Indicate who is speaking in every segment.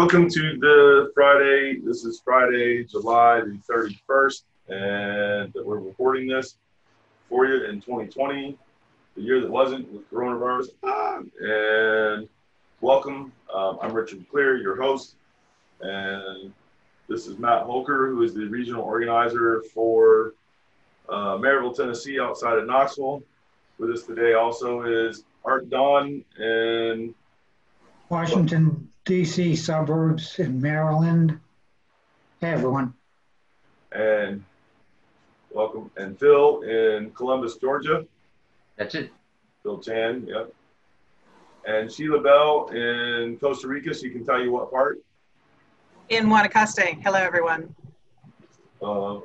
Speaker 1: welcome to the Friday. This is Friday, July the 31st, and we're recording this for you in 2020, the year that wasn't with coronavirus. Ah, and welcome. Um, I'm Richard Clear, your host, and this is Matt Holker, who is the regional organizer for uh, Maryville, Tennessee, outside of Knoxville. With us today also is Art Don and
Speaker 2: Washington, D.C. suburbs in Maryland. Hey, everyone.
Speaker 1: And welcome. And Phil in Columbus, Georgia.
Speaker 3: That's it.
Speaker 1: Phil Chan, yep. And Sheila Bell in Costa Rica. She can tell you what part.
Speaker 4: In Guanacaste. Hello, everyone.
Speaker 1: Uh,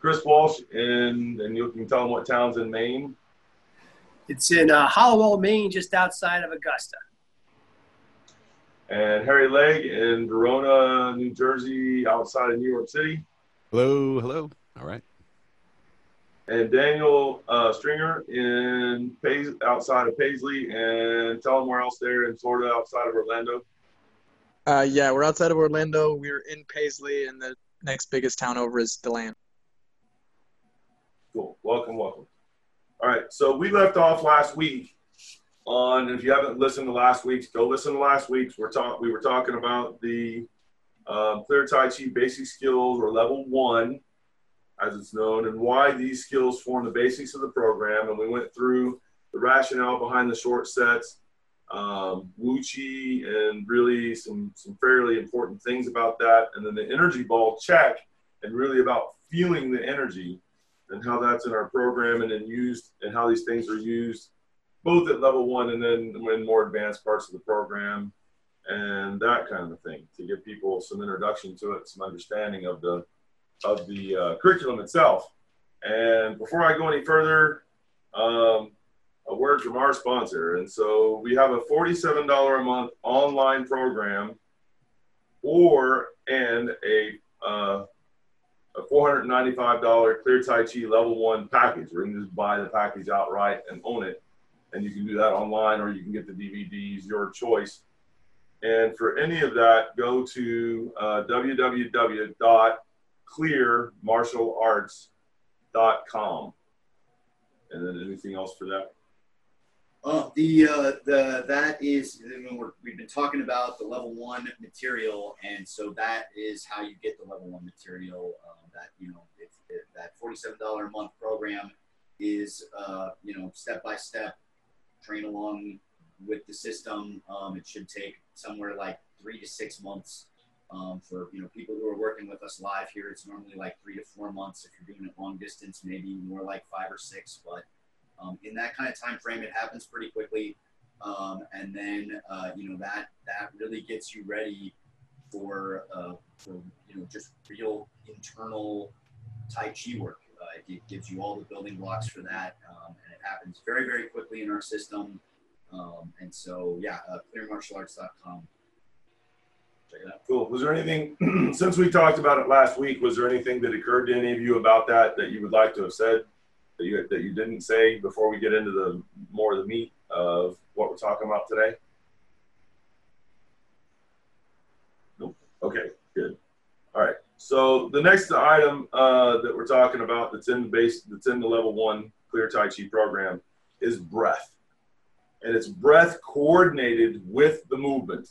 Speaker 1: Chris Walsh in, and you can tell them what town's in Maine.
Speaker 5: It's in uh, Hallowell, Maine, just outside of Augusta
Speaker 1: and Harry Legg in Verona, New Jersey, outside of New York City.
Speaker 6: Hello, hello. All right.
Speaker 1: And Daniel uh, Stringer in Pais- outside of Paisley, and tell them where else they're in Florida, outside of Orlando.
Speaker 7: Uh, yeah, we're outside of Orlando. We're in Paisley, and the next biggest town over is Deland.
Speaker 1: Cool. Welcome, welcome. All right. So we left off last week on. If you haven't listened to last week's, go listen to last week's. We're talk we were talking about the um, Clear Tai Chi basic skills or level one, as it's known, and why these skills form the basics of the program. And we went through the rationale behind the short sets, um, Wu Chi, and really some some fairly important things about that. And then the energy ball check, and really about feeling the energy and how that's in our program and then used and how these things are used both at level one and then in more advanced parts of the program and that kind of thing to give people some introduction to it, some understanding of the of the uh, curriculum itself. And before I go any further, um, a word from our sponsor. And so we have a $47 a month online program or and a uh, a $495 Clear Tai Chi level one package. We're going to just buy the package outright and own it and you can do that online or you can get the DVDs, your choice. And for any of that, go to uh, www.clearmartialarts.com. And then anything else for that?
Speaker 8: Uh, the uh, the that is I mean, we have been talking about the level one material, and so that is how you get the level one material. Uh, that you know, if that forty seven dollar a month program is uh, you know step by step train along with the system. Um, it should take somewhere like three to six months. Um, for you know people who are working with us live here, it's normally like three to four months. If you're doing it long distance, maybe more like five or six. But um, in that kind of time frame, it happens pretty quickly. Um, and then uh, you know that that really gets you ready for uh, for you know just real internal Tai Chi work. Uh, it gives you all the building blocks for that, um, happens very, very quickly in our system. Um, and so, yeah, uh, clearmartialarts.com.
Speaker 1: Check it out. Cool. Was there anything, since we talked about it last week, was there anything that occurred to any of you about that that you would like to have said that you, that you didn't say before we get into the more of the meat of what we're talking about today? Nope. Okay, good. All right. So the next item uh, that we're talking about that's in the base, that's in the level one Clear Tai Chi program is breath. And it's breath coordinated with the movement.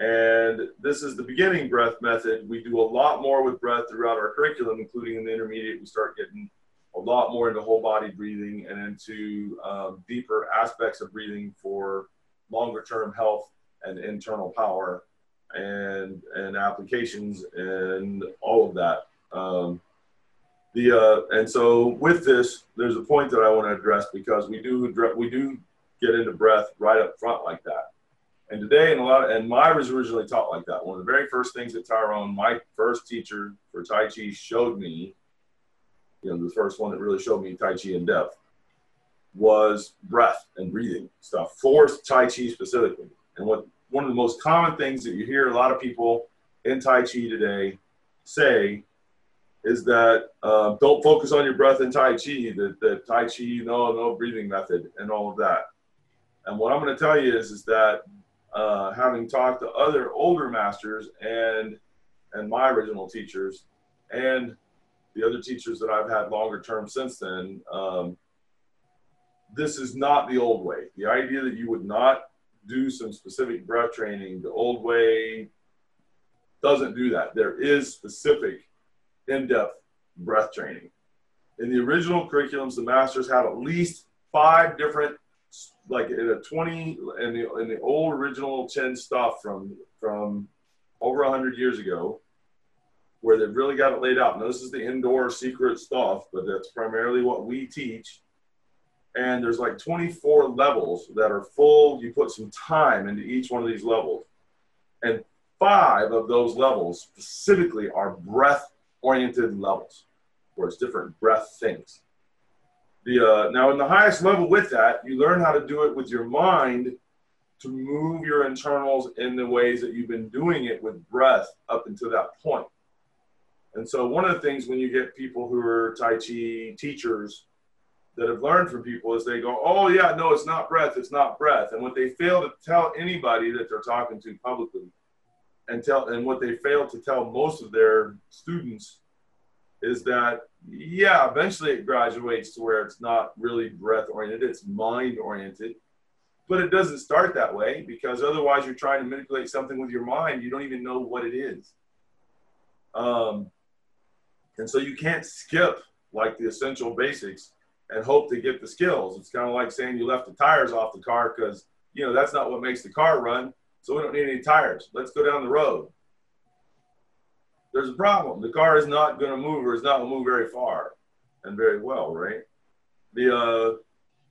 Speaker 1: And this is the beginning breath method. We do a lot more with breath throughout our curriculum, including in the intermediate. We start getting a lot more into whole body breathing and into um, deeper aspects of breathing for longer term health and internal power and and applications and all of that. Um, the uh, and so with this, there's a point that I want to address because we do we do get into breath right up front like that. And today, and a lot, of, and my was originally taught like that. One of the very first things that Tyrone, my first teacher for Tai Chi, showed me, you know, the first one that really showed me Tai Chi in depth, was breath and breathing stuff for Tai Chi specifically. And what one of the most common things that you hear a lot of people in Tai Chi today say is that uh, don't focus on your breath in Tai Chi, that, that Tai Chi, no, no breathing method, and all of that. And what I'm going to tell you is, is that uh, having talked to other older masters and and my original teachers and the other teachers that I've had longer term since then, um, this is not the old way. The idea that you would not do some specific breath training the old way doesn't do that. There is specific in-depth breath training. In the original curriculums, the masters had at least five different, like in a 20, in the, in the old original Chen stuff from, from over 100 years ago, where they've really got it laid out. And this is the indoor secret stuff, but that's primarily what we teach. And there's like 24 levels that are full. You put some time into each one of these levels. And five of those levels specifically are breath oriented levels, where it's different breath things. The, uh, now, in the highest level with that, you learn how to do it with your mind to move your internals in the ways that you've been doing it with breath up until that point. And so, one of the things when you get people who are Tai Chi teachers that have learned from people is they go, Oh, yeah, no, it's not breath, it's not breath. And what they fail to tell anybody that they're talking to publicly, and tell, and what they fail to tell most of their students is that, yeah, eventually it graduates to where it's not really breath oriented, it's mind oriented. But it doesn't start that way because otherwise you're trying to manipulate something with your mind. You don't even know what it is. Um, and so you can't skip like the essential basics and hope to get the skills. It's kind of like saying you left the tires off the car because, you know, that's not what makes the car run. So we don't need any tires. Let's go down the road. There's a problem. The car is not going to move or is not going to move very far and very well, right? The, uh,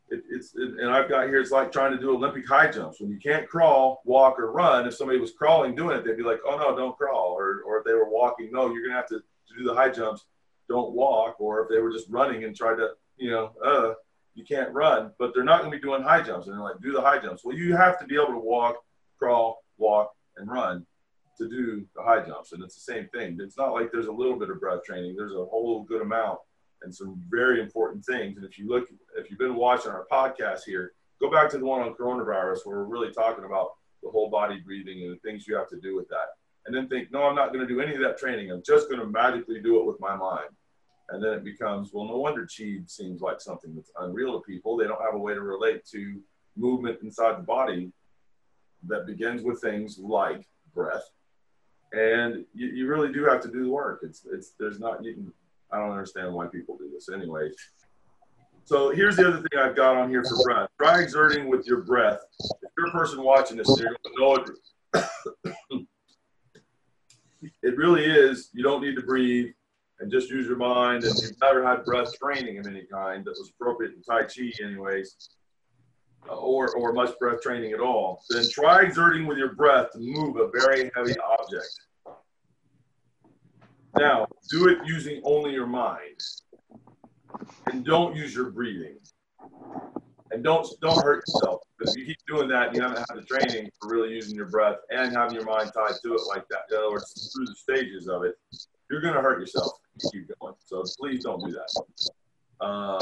Speaker 1: it, it's, it, and I've got here, it's like trying to do Olympic high jumps. When you can't crawl, walk, or run, if somebody was crawling doing it, they'd be like, oh no, don't crawl. Or, or if they were walking, no, you're going to have to to do the high jumps, don't walk, or if they were just running and tried to, you know, uh, you can't run, but they're not going to be doing high jumps. And they're like, do the high jumps. Well, you have to be able to walk, crawl, walk, and run to do the high jumps. And it's the same thing. It's not like there's a little bit of breath training. There's a whole good amount and some very important things. And if you look, if you've been watching our podcast here, go back to the one on coronavirus where we're really talking about the whole body breathing and the things you have to do with that and then think, no, I'm not going to do any of that training. I'm just going to magically do it with my mind. And then it becomes, well, no wonder chi seems like something that's unreal to people. They don't have a way to relate to movement inside the body that begins with things like breath. And you, you really do have to do the work. It's, it's, there's not, you can, I don't understand why people do this anyway. So here's the other thing I've got on here for breath. Try exerting with your breath. If you're a person watching this, you're going to know it it really is, you don't need to breathe and just use your mind. And you've never had breath training of any kind that was appropriate in Tai Chi, anyways, or, or much breath training at all, then try exerting with your breath to move a very heavy object. Now, do it using only your mind. And don't use your breathing and don't don't hurt yourself because if you keep doing that and you haven't had the training for really using your breath and having your mind tied to it like that. In other words, through the stages of it, you're going to hurt yourself you keep going. So please don't do that. Um,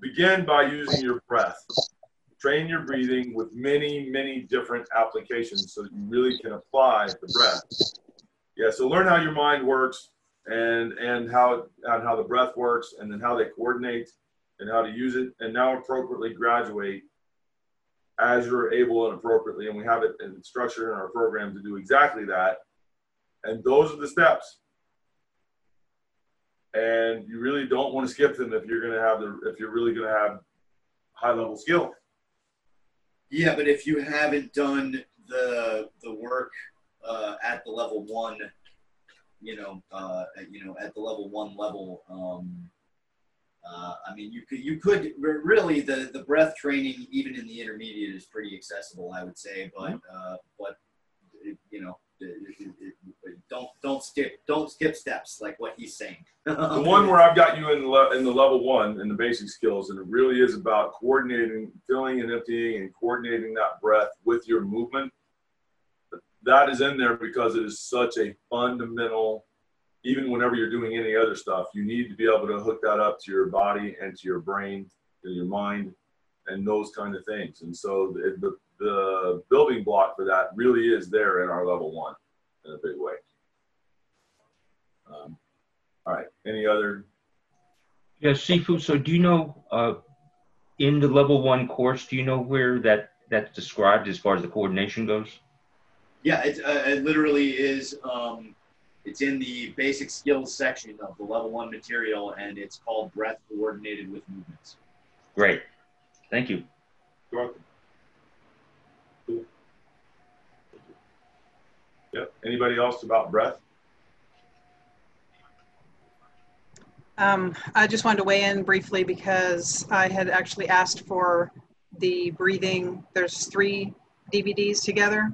Speaker 1: begin by using your breath. Train your breathing with many, many different applications so that you really can apply the breath. Yeah, so learn how your mind works and and how and how the breath works and then how they coordinate and how to use it, and now appropriately graduate as you're able and appropriately. And we have it in structured in our program to do exactly that. And those are the steps. And you really don't want to skip them if you're going to have the if you're really going to have high level skill.
Speaker 8: Yeah, but if you haven't done the the work uh, at the level one, you know, uh, you know, at the level one level, um, uh, I mean, you could you could really the the breath training even in the intermediate is pretty accessible, I would say. But uh, but you know, Uh, don't don't skip don't skip steps like what he's saying.
Speaker 1: the one where I've got you in the le- in the level one in the basic skills, and it really is about coordinating, filling and emptying, and coordinating that breath with your movement. That is in there because it is such a fundamental even whenever you're doing any other stuff, you need to be able to hook that up to your body and to your brain, to your mind, and those kind of things. And so the, the, the building block for that really is there in our level one in a big way. Um, all right. Any other?
Speaker 3: Yeah, Sifu. So do you know, uh, in the level one course, do you know where that that's described as far as the coordination goes?
Speaker 8: Yeah, it, uh, it literally is. Um, it's in the basic skills section of the level one material, and it's called breath coordinated with movements.
Speaker 3: Great. Thank you.
Speaker 1: You're welcome. Cool. Yep. Anybody else about breath?
Speaker 4: Um, I just wanted to weigh in briefly because I had actually asked for the breathing. There's three DVDs together.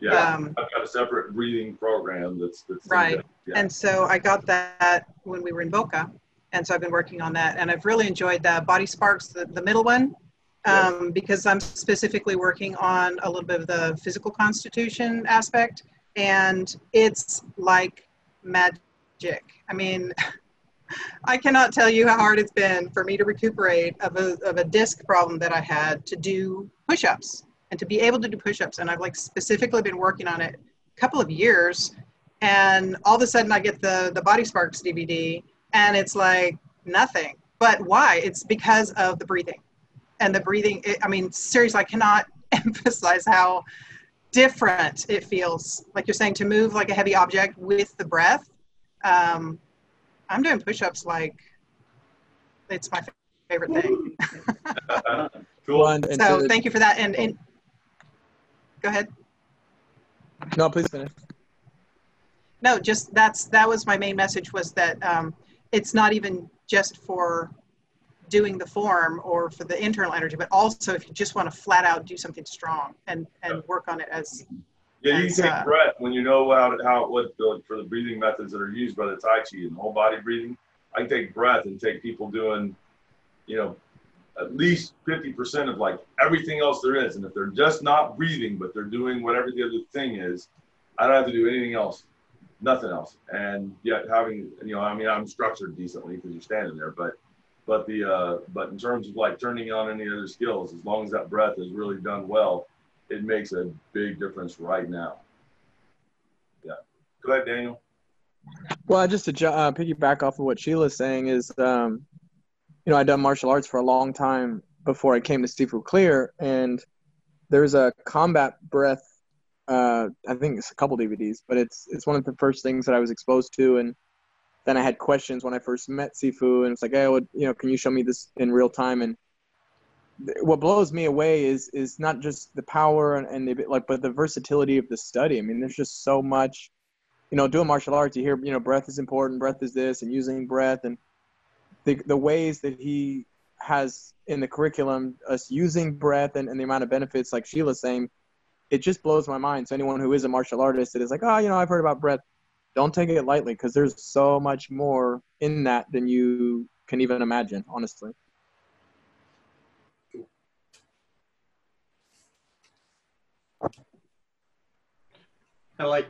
Speaker 1: Yeah,
Speaker 4: Um,
Speaker 1: I've got a separate breathing program that's that's
Speaker 4: Right.
Speaker 1: Yeah.
Speaker 4: And so I got that when we were in Boca. And so I've been working on that. And I've really enjoyed the Body Sparks, the, the middle one, um, because I'm specifically working on a little bit of the physical constitution aspect. And it's like magic. I mean, I cannot tell you how hard it's been for me to recuperate of a, of a disc problem that I had to do push ups and to be able to do push ups. And I've like specifically been working on it a couple of years and all of a sudden I get the the Body Sparks DVD, and it's like nothing. But why? It's because of the breathing, and the breathing. It, I mean, seriously, I cannot emphasize how different it feels. Like you're saying, to move like a heavy object with the breath. Um, I'm doing push-ups like it's my favorite thing.
Speaker 1: cool.
Speaker 7: And, and
Speaker 4: so
Speaker 7: to-
Speaker 4: thank you for that. And, and go ahead.
Speaker 7: no, please finish.
Speaker 4: No, just that's that was my main message was that um, it's not even just for doing the form or for the internal energy, but also if you just want to flat out do something strong and and work on it as
Speaker 1: Yeah, you
Speaker 4: As,
Speaker 1: take
Speaker 4: uh,
Speaker 1: breath when you know how, how what the, for the breathing methods that are used by the Tai Chi and whole body breathing. I take breath and take people doing, you know, at least 50% of like everything else there is. And if they're just not breathing, but they're doing whatever the other thing is, I don't have to do anything else, nothing else. And yet having, you know, I mean, I'm structured decently because you're standing there, but, but the, uh, but in terms of like turning on any other skills, as long as that breath is really done well, it makes a big difference right now. Yeah. Go ahead, Daniel.
Speaker 7: Well, just to uh, piggyback off of what Sheila's saying is, um, you know, I'd done martial arts for a long time before I came to Sifu Clear, and there's a combat breath. Uh, I think it's a couple DVDs, but it's it's one of the first things that I was exposed to, and then I had questions when I first met Sifu, and it's like, hey, what, you know, can you show me this in real time? And what blows me away is is not just the power and, and the like, but the versatility of the study. I mean, there's just so much you know, doing martial arts, you hear, you know, breath is important, breath is this, and using breath, and the the ways that he has in the curriculum, us using breath and, and the amount of benefits, like Sheila's saying, it just blows my mind. So anyone who is a martial artist that is like, oh, you know, I've heard about breath, don't take it lightly because there's so much more in that than you can even imagine, honestly.
Speaker 9: I like.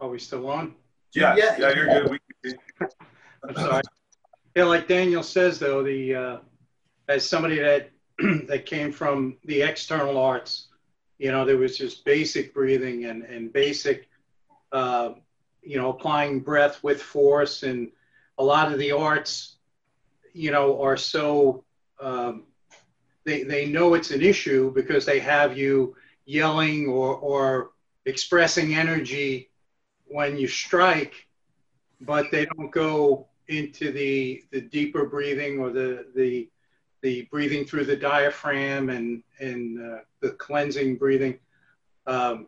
Speaker 9: Are we still on?
Speaker 1: Yeah,
Speaker 8: Yeah.
Speaker 1: yeah, you're good. We,
Speaker 9: I'm sorry. Yeah, like Daniel says, though, the uh, as somebody that that came from the external arts, you know, there was just basic breathing and and basic, uh, you know, applying breath with force, and a lot of the arts, you know, are so um, they they know it's an issue because they have you yelling or or expressing energy when you strike, but they don't go into the the deeper breathing or the the the breathing through the diaphragm and and uh, the cleansing breathing. Um,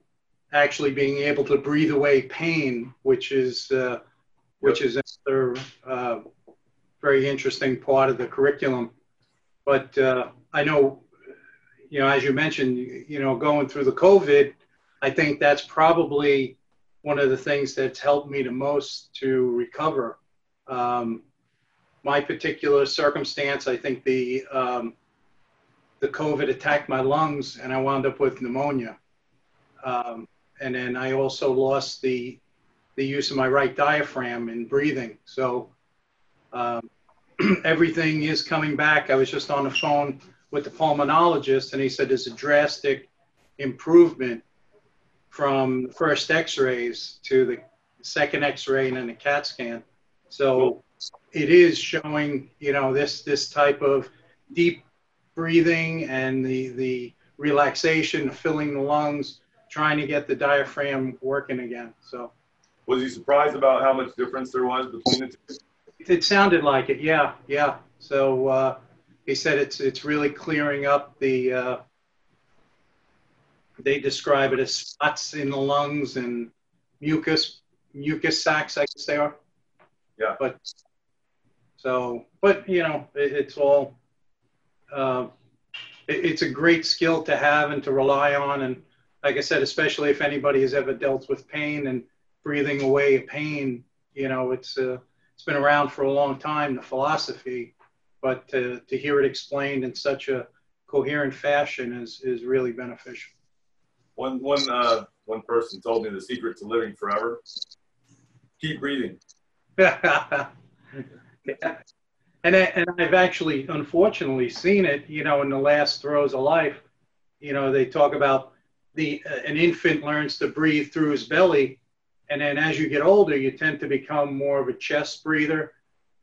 Speaker 9: actually being able to breathe away pain, which is uh, which is another uh, very interesting part of the curriculum. But uh, I know, you know, as you mentioned, you know, going through the COVID, I think that's probably one of the things that's helped me the most to recover. Um, my particular circumstance, I think the um, the COVID attacked my lungs, and I wound up with pneumonia. Um, and then I also lost the the use of my right diaphragm in breathing. So um, everything is coming back. I was just on the phone with the pulmonologist, and he said there's a drastic improvement from the first X-rays to the second X-ray and then the CAT scan. So it is showing, you know, this this type of deep breathing and the the relaxation, filling the lungs, trying to get the diaphragm working again. So
Speaker 1: Was he surprised about how much difference there was between the two?
Speaker 9: it sounded like it, yeah, yeah. So uh, he said it's it's really clearing up the. Uh, they describe it as spots in the lungs and mucus mucus sacs, I guess they are.
Speaker 1: Yeah.
Speaker 9: But so, but you know, it, it's all. Uh, it, it's a great skill to have and to rely on, and like I said, especially if anybody has ever dealt with pain and breathing away pain, you know, it's uh, it's been around for a long time, the philosophy, but to, to hear it explained in such a coherent fashion is, is really beneficial.
Speaker 1: One one uh, one person told me the secret to living forever: keep breathing. yeah.
Speaker 9: and, I, and I've actually, unfortunately, seen it, you know, in the last throes of life. You know, they talk about the uh, an infant learns to breathe through his belly, and then as you get older, you tend to become more of a chest breather.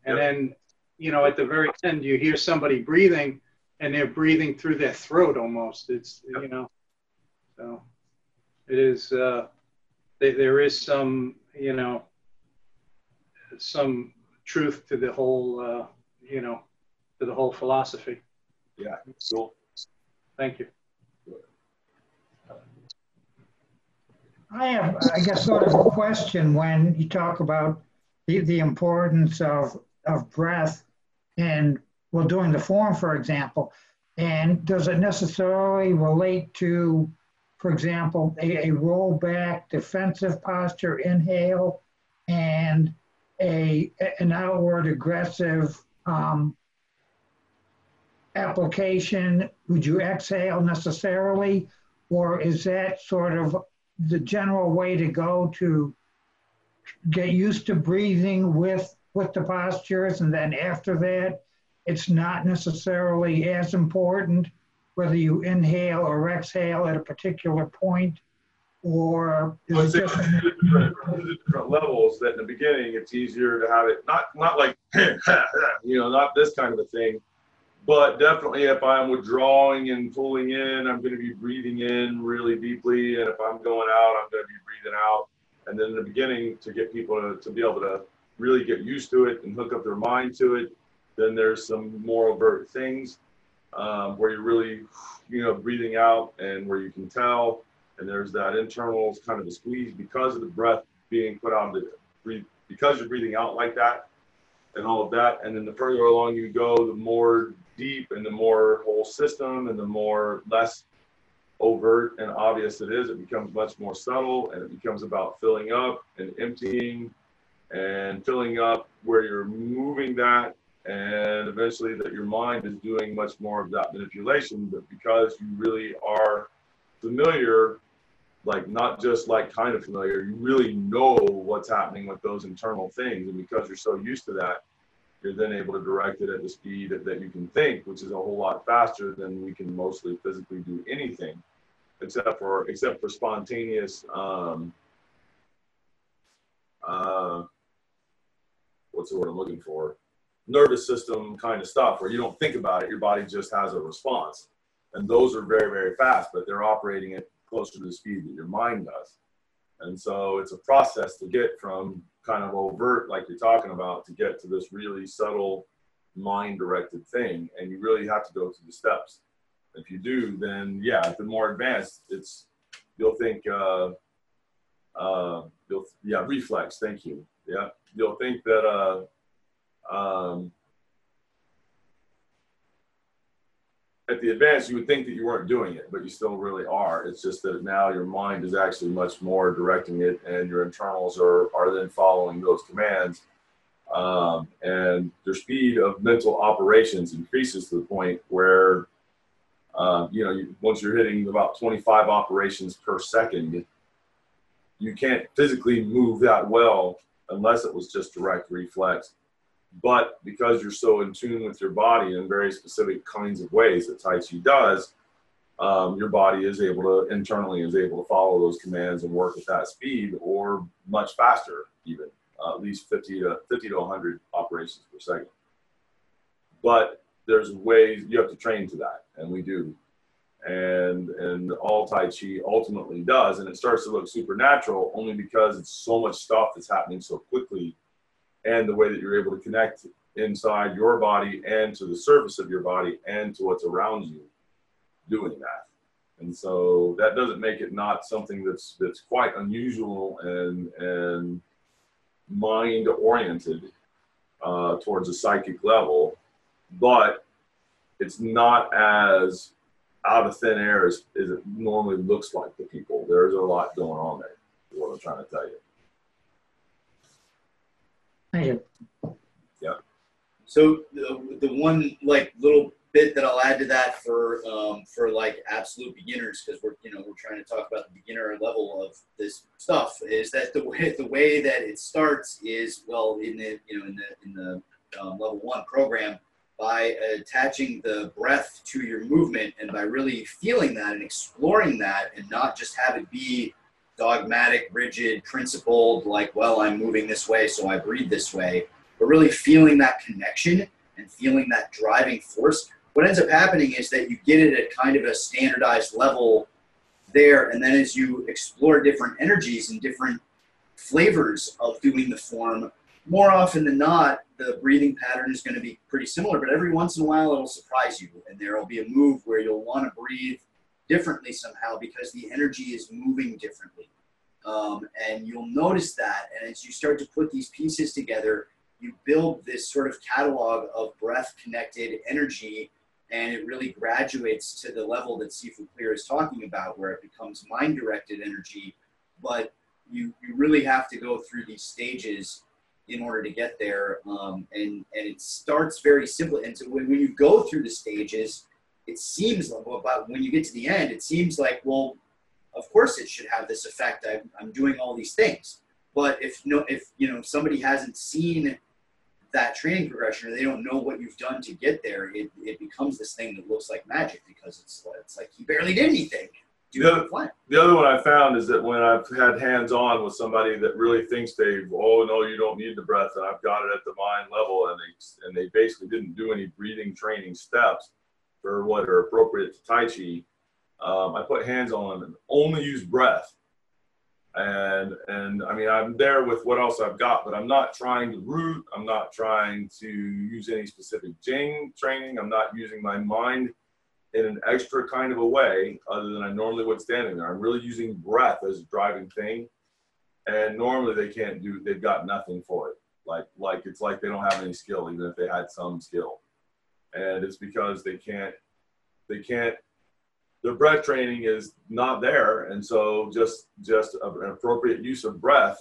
Speaker 9: And
Speaker 1: Yep.
Speaker 9: then, you know, at the very end, you hear somebody breathing, and they're breathing through their throat almost. It's
Speaker 1: Yep.
Speaker 9: you know, so it is. Uh, there, there is some, you know, some truth to the whole, uh, you know, to the whole philosophy.
Speaker 1: Yeah, cool.
Speaker 9: Thank you.
Speaker 2: I have, I guess, sort of a question when you talk about the, the importance of, of breath and, well, doing the form, for example. And does it necessarily relate to, for example, a, a rollback defensive posture inhale and a, an outward aggressive um, application? Would you exhale necessarily? Or is that sort of the general way to go to get used to breathing with with the postures and then after that it's not necessarily as important whether you inhale or exhale at a particular point or
Speaker 1: Well,
Speaker 2: is
Speaker 1: it's
Speaker 2: just
Speaker 1: different, different levels that in the beginning it's easier to have it not not like you know not this kind of a thing but definitely if i'm withdrawing and pulling in i'm going to be breathing in really deeply and if i'm going out i'm going to be breathing out. And then in the beginning to get people to, to be able to really get used to it and hook up their mind to it then there's some more overt things um, where you're really you know breathing out and where you can tell. And there's that internal kind of a squeeze because of the breath being put out, the breathe because you're breathing out like that and all of that. And then the further along you go the more deep and the more whole system and the more less overt and obvious it is it becomes much more subtle and it becomes about filling up and emptying and filling up where you're moving that. And eventually that your mind is doing much more of that manipulation. But because you really are familiar like not just like kind of familiar you really know what's happening with those internal things. And because you're so used to that you're then able to direct it at the speed that, you can think which is a whole lot faster than we can mostly physically do anything except for except for spontaneous um uh what's the word i'm looking for? Nervous system kind of stuff where you don't think about it. Your body just has a response. And those are very very fast but they're operating at closer to the speed that your mind does and so it's a process to get from kind of overt like you're talking about to get to this really subtle mind directed thing. And you really have to go through the steps. If you do then yeah the more advanced it's you'll think uh uh you'll yeah reflex. Thank you. Yeah. You'll think that uh um at the advance, you would think that you weren't doing it, but you still really are. It's just that now your mind is actually much more directing it, and your internals are are then following those commands, um, and your speed of mental operations increases to the point where, uh, you know, you, once you're hitting about 25 operations per second, you can't physically move that well unless it was just direct reflex but because you're so in tune with your body in very specific kinds of ways that Tai Chi does, um, your body is able to internally is able to follow those commands and work at that speed or much faster even uh, at least 50 to 50 to 100 operations per second. But there's ways you have to train to that and we do. And and all tai chi ultimately does and it starts to look supernatural only because it's so much stuff that's happening so quickly and the way that you're able to connect inside your body and to the surface of your body and to what's around you doing that. And so that doesn't make it not something that's that's quite unusual and and mind oriented uh, towards a psychic level, but it's not as out of thin air as, as it normally looks like to people. There's a lot going on there. Is what I'm trying to tell you.
Speaker 2: Thank you.
Speaker 8: So the, the one like little bit that I'll add to that for um, for like absolute beginners because we're you know we're trying to talk about the beginner level of this stuff is that the way the way that it starts is well in the you know in the in the um, level one program by attaching the breath to your movement and by really feeling that and exploring that and not just have it be dogmatic rigid principled like well i'm moving this way so i breathe this way but really feeling that connection and feeling that driving force, what ends up happening is that you get it at kind of a standardized level there. And then as you explore different energies and different flavors of doing the form, more often than not, the breathing pattern is going to be pretty similar, but every once in a while it'll surprise you. And there will be a move where you'll want to breathe differently somehow because the energy is moving differently. Um, and you'll notice that. And as you start to put these pieces together, you build this sort of catalog of breath connected energy and it really graduates to the level that Sifu Clear is talking about where it becomes mind directed energy but you you really have to go through these stages in order to get there um, and and it starts very simple. and so when, when you go through the stages it seems like well, but when you get to the end it seems like well of course it should have this effect I'm, I'm doing all these things but if no if you know somebody hasn't seen that training progression or they don't know what you've done to get there, it, it becomes this thing that looks like magic because it's it's like you barely did anything. Do
Speaker 1: the, other, the other one I found is that when I've had hands on with somebody that really thinks they, oh no, you don't need the breath, and I've got it at the mind level, and they and they basically didn't do any breathing training steps for what are appropriate to Tai Chi. Um, I put hands on them and only use breath and and I mean I'm there with what else I've got, but I'm not trying to root. I'm not trying to use any specific Jing training. I'm not using my mind in an extra kind of a way other than I normally would standing there. I'm really using breath as a driving thing, and normally they can't do. They've got nothing for it. Like like it's like they don't have any skill, even if they had some skill, and it's because they can't they can't their breath training is not there, and so just just an appropriate use of breath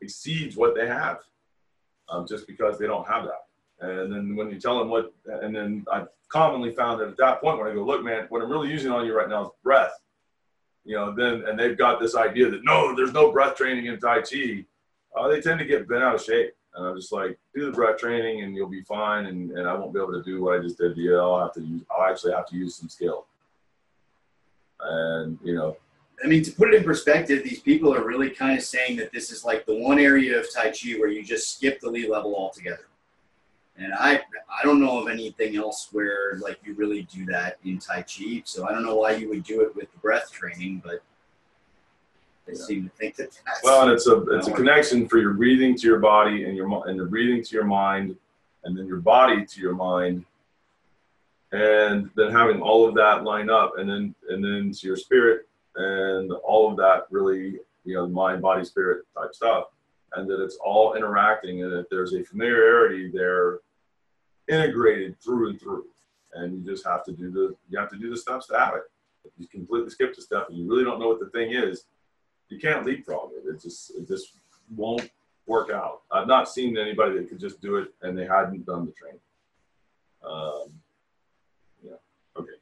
Speaker 1: exceeds what they have, um, just because they don't have that. And then when you tell them what, and then I've commonly found that at that point when I go, look, man, what I'm really using on you right now is breath. You know, then and they've got this idea that no, there's no breath training in Tai Chi. Uh, they tend to get bent out of shape. And I'm just like, do the breath training and you'll be fine. And, and I won't be able to do what I just did to you. I'll have to use, I'll actually have to use some skill and you know
Speaker 8: I mean, to put it in perspective, these people are really kind of saying that this is like the one area of Tai Chi where you just skip the Li level altogether. And I, I don't know of anything else where like you really do that in Tai Chi. So I don't know why you would do it with the breath training, but they yeah. seem to think that that's.
Speaker 1: Well, and it's a it's a connection for your breathing to your body and your and the breathing to your mind, and then your body to your mind, and then having all of that line up and then and then to your spirit and all of that really you know mind body spirit type stuff. And that it's all interacting and that there's a familiarity there integrated through and through. And you just have to do the you have to do the steps to have it. If you completely skip the stuff and you really don't know what the thing is. You can't leapfrog it. It just it just won't work out. I've not seen anybody that could just do it and they hadn't done the training. Um, Okay.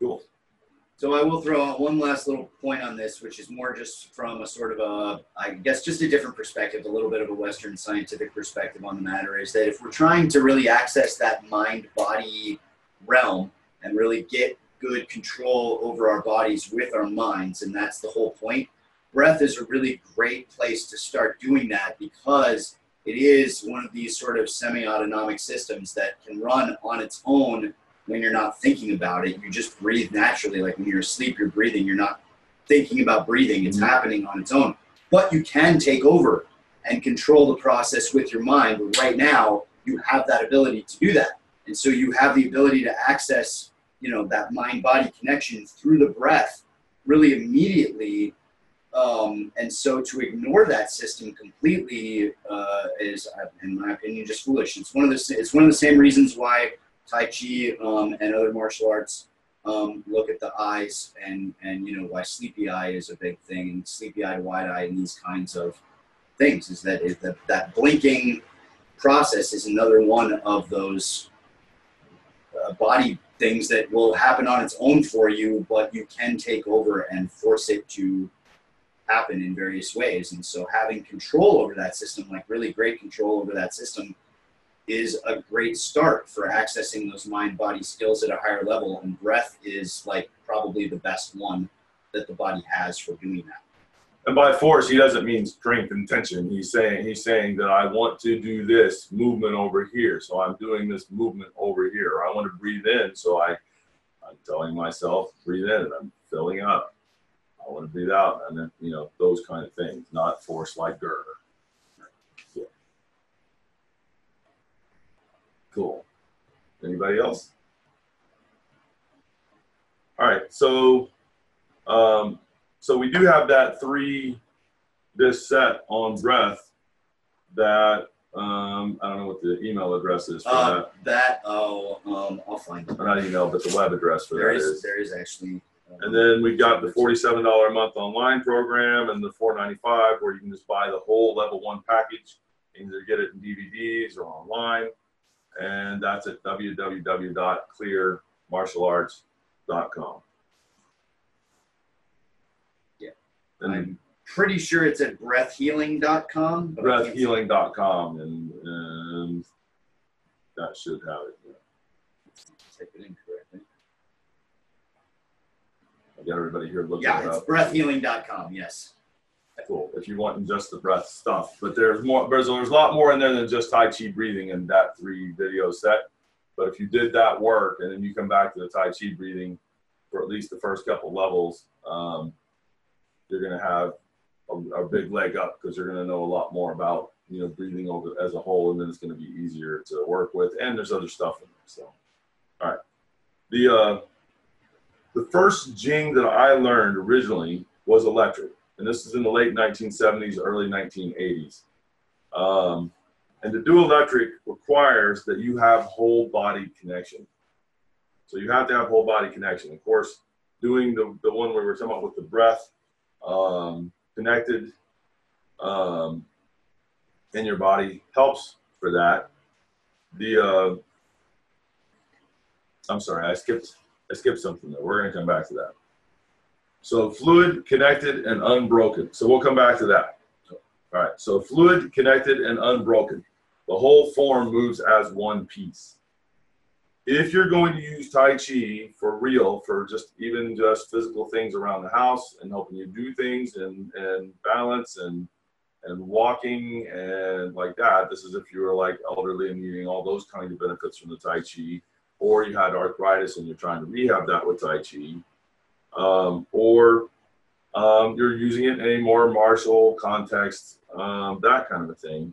Speaker 1: Cool.
Speaker 8: So I will throw out one last little point on this, which is more just from a sort of a, I guess, just a different perspective, a little bit of a Western scientific perspective on the matter. Is that if we're trying to really access that mind-body realm and really get good control over our bodies with our minds, and that's the whole point. Breath is a really great place to start doing that because it is one of these sort of semi-autonomic systems that can run on its own when you're not thinking about it. You just breathe naturally. Like when you're asleep, you're breathing. You're not thinking about breathing. It's mm-hmm. happening on its own. But you can take over and control the process with your mind. But right now, you have that ability to do that. And so you have the ability to access, you know, that mind body connection through the breath really immediately. Um, and so to ignore that system completely uh, is, in my opinion, just foolish. It's one of the it's one of the same reasons why Tai Chi um, and other martial arts um, look at the eyes and, and, you know, why sleepy eye is a big thing and sleepy eye wide eye and these kinds of things is that, is that that blinking process is another one of those uh, body things that will happen on its own for you, but you can take over and force it to happen in various ways. And so having control over that system, like really great control over that system, is a great start for accessing those mind body skills at a higher level. And breath is like probably the best one that the body has for doing that.
Speaker 1: And by force, he doesn't mean strength and tension. He's saying he's saying that I want to do this movement over here, so I'm doing this movement over here. I want to breathe in, so I I'm telling myself breathe in, and I'm filling up. I want to breathe out, and then you know those kind of things, not force like Gerber. Cool. Anybody else? All right, so um, so we do have that three this set on breath that um, I don't know what the email address is for
Speaker 8: uh,
Speaker 1: that.
Speaker 8: That oh um, I'll find it.
Speaker 1: Not email, but the web address for
Speaker 8: there
Speaker 1: that
Speaker 8: is,
Speaker 1: is.
Speaker 8: There is actually.
Speaker 1: Um, and then we got the forty-seven dollar a month online program and the four ninety-five where you can just buy the whole level one package. Either get it in DVDs or online and that's at www.clearmartialarts.com.
Speaker 8: Yeah. And I'm pretty sure it's at breathhealing.com.
Speaker 1: Breathhealing.com, and, and that should have it. Yeah.
Speaker 8: Type it in correctly.
Speaker 1: I got everybody here looking
Speaker 8: yeah,
Speaker 1: it
Speaker 8: it's breathhealing.com, yes
Speaker 1: cool if you want just the breath stuff. But there's more. There's, there's a lot more in there than just Tai Chi breathing in that three video set. But if you did that work and then you come back to the Tai Chi breathing for at least the first couple levels, um, you're going to have a, a, big leg up because you're going to know a lot more about you know breathing over as a whole, and then it's going to be easier to work with. And there's other stuff in there. So, all right, the uh, the first jing that I learned originally was electric and this is in the late 1970s, early 1980s. Um, and the dual electric requires that you have whole body connection. So you have to have whole body connection. Of course, doing the, the one we were talking about with the breath um, connected um, in your body helps for that. The uh, I'm sorry, I skipped I skipped something there. We're gonna come back to that. So fluid, connected, and unbroken. So we'll come back to that. All right, so fluid, connected, and unbroken. The whole form moves as one piece. If you're going to use Tai Chi for real, for just even just physical things around the house and helping you do things and, and balance and and walking and like that, this is if you were like elderly and needing all those kinds of benefits from the Tai Chi, or you had arthritis and you're trying to rehab that with Tai Chi um, or um, you're using it in a more martial context, um, that kind of a thing.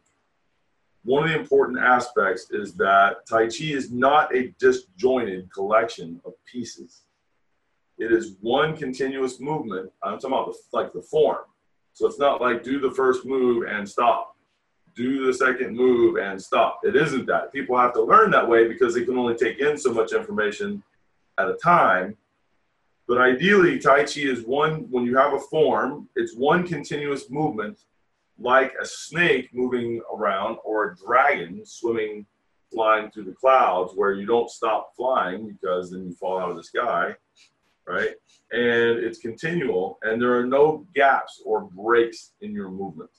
Speaker 1: One of the important aspects is that Tai Chi is not a disjointed collection of pieces. It is one continuous movement. I'm talking about the, like the form. So it's not like do the first move and stop, do the second move and stop. It isn't that. People have to learn that way because they can only take in so much information at a time but ideally, Tai Chi is one, when you have a form, it's one continuous movement like a snake moving around or a dragon swimming, flying through the clouds where you don't stop flying because then you fall out of the sky. right? And it's continual, and there are no gaps or breaks in your movement.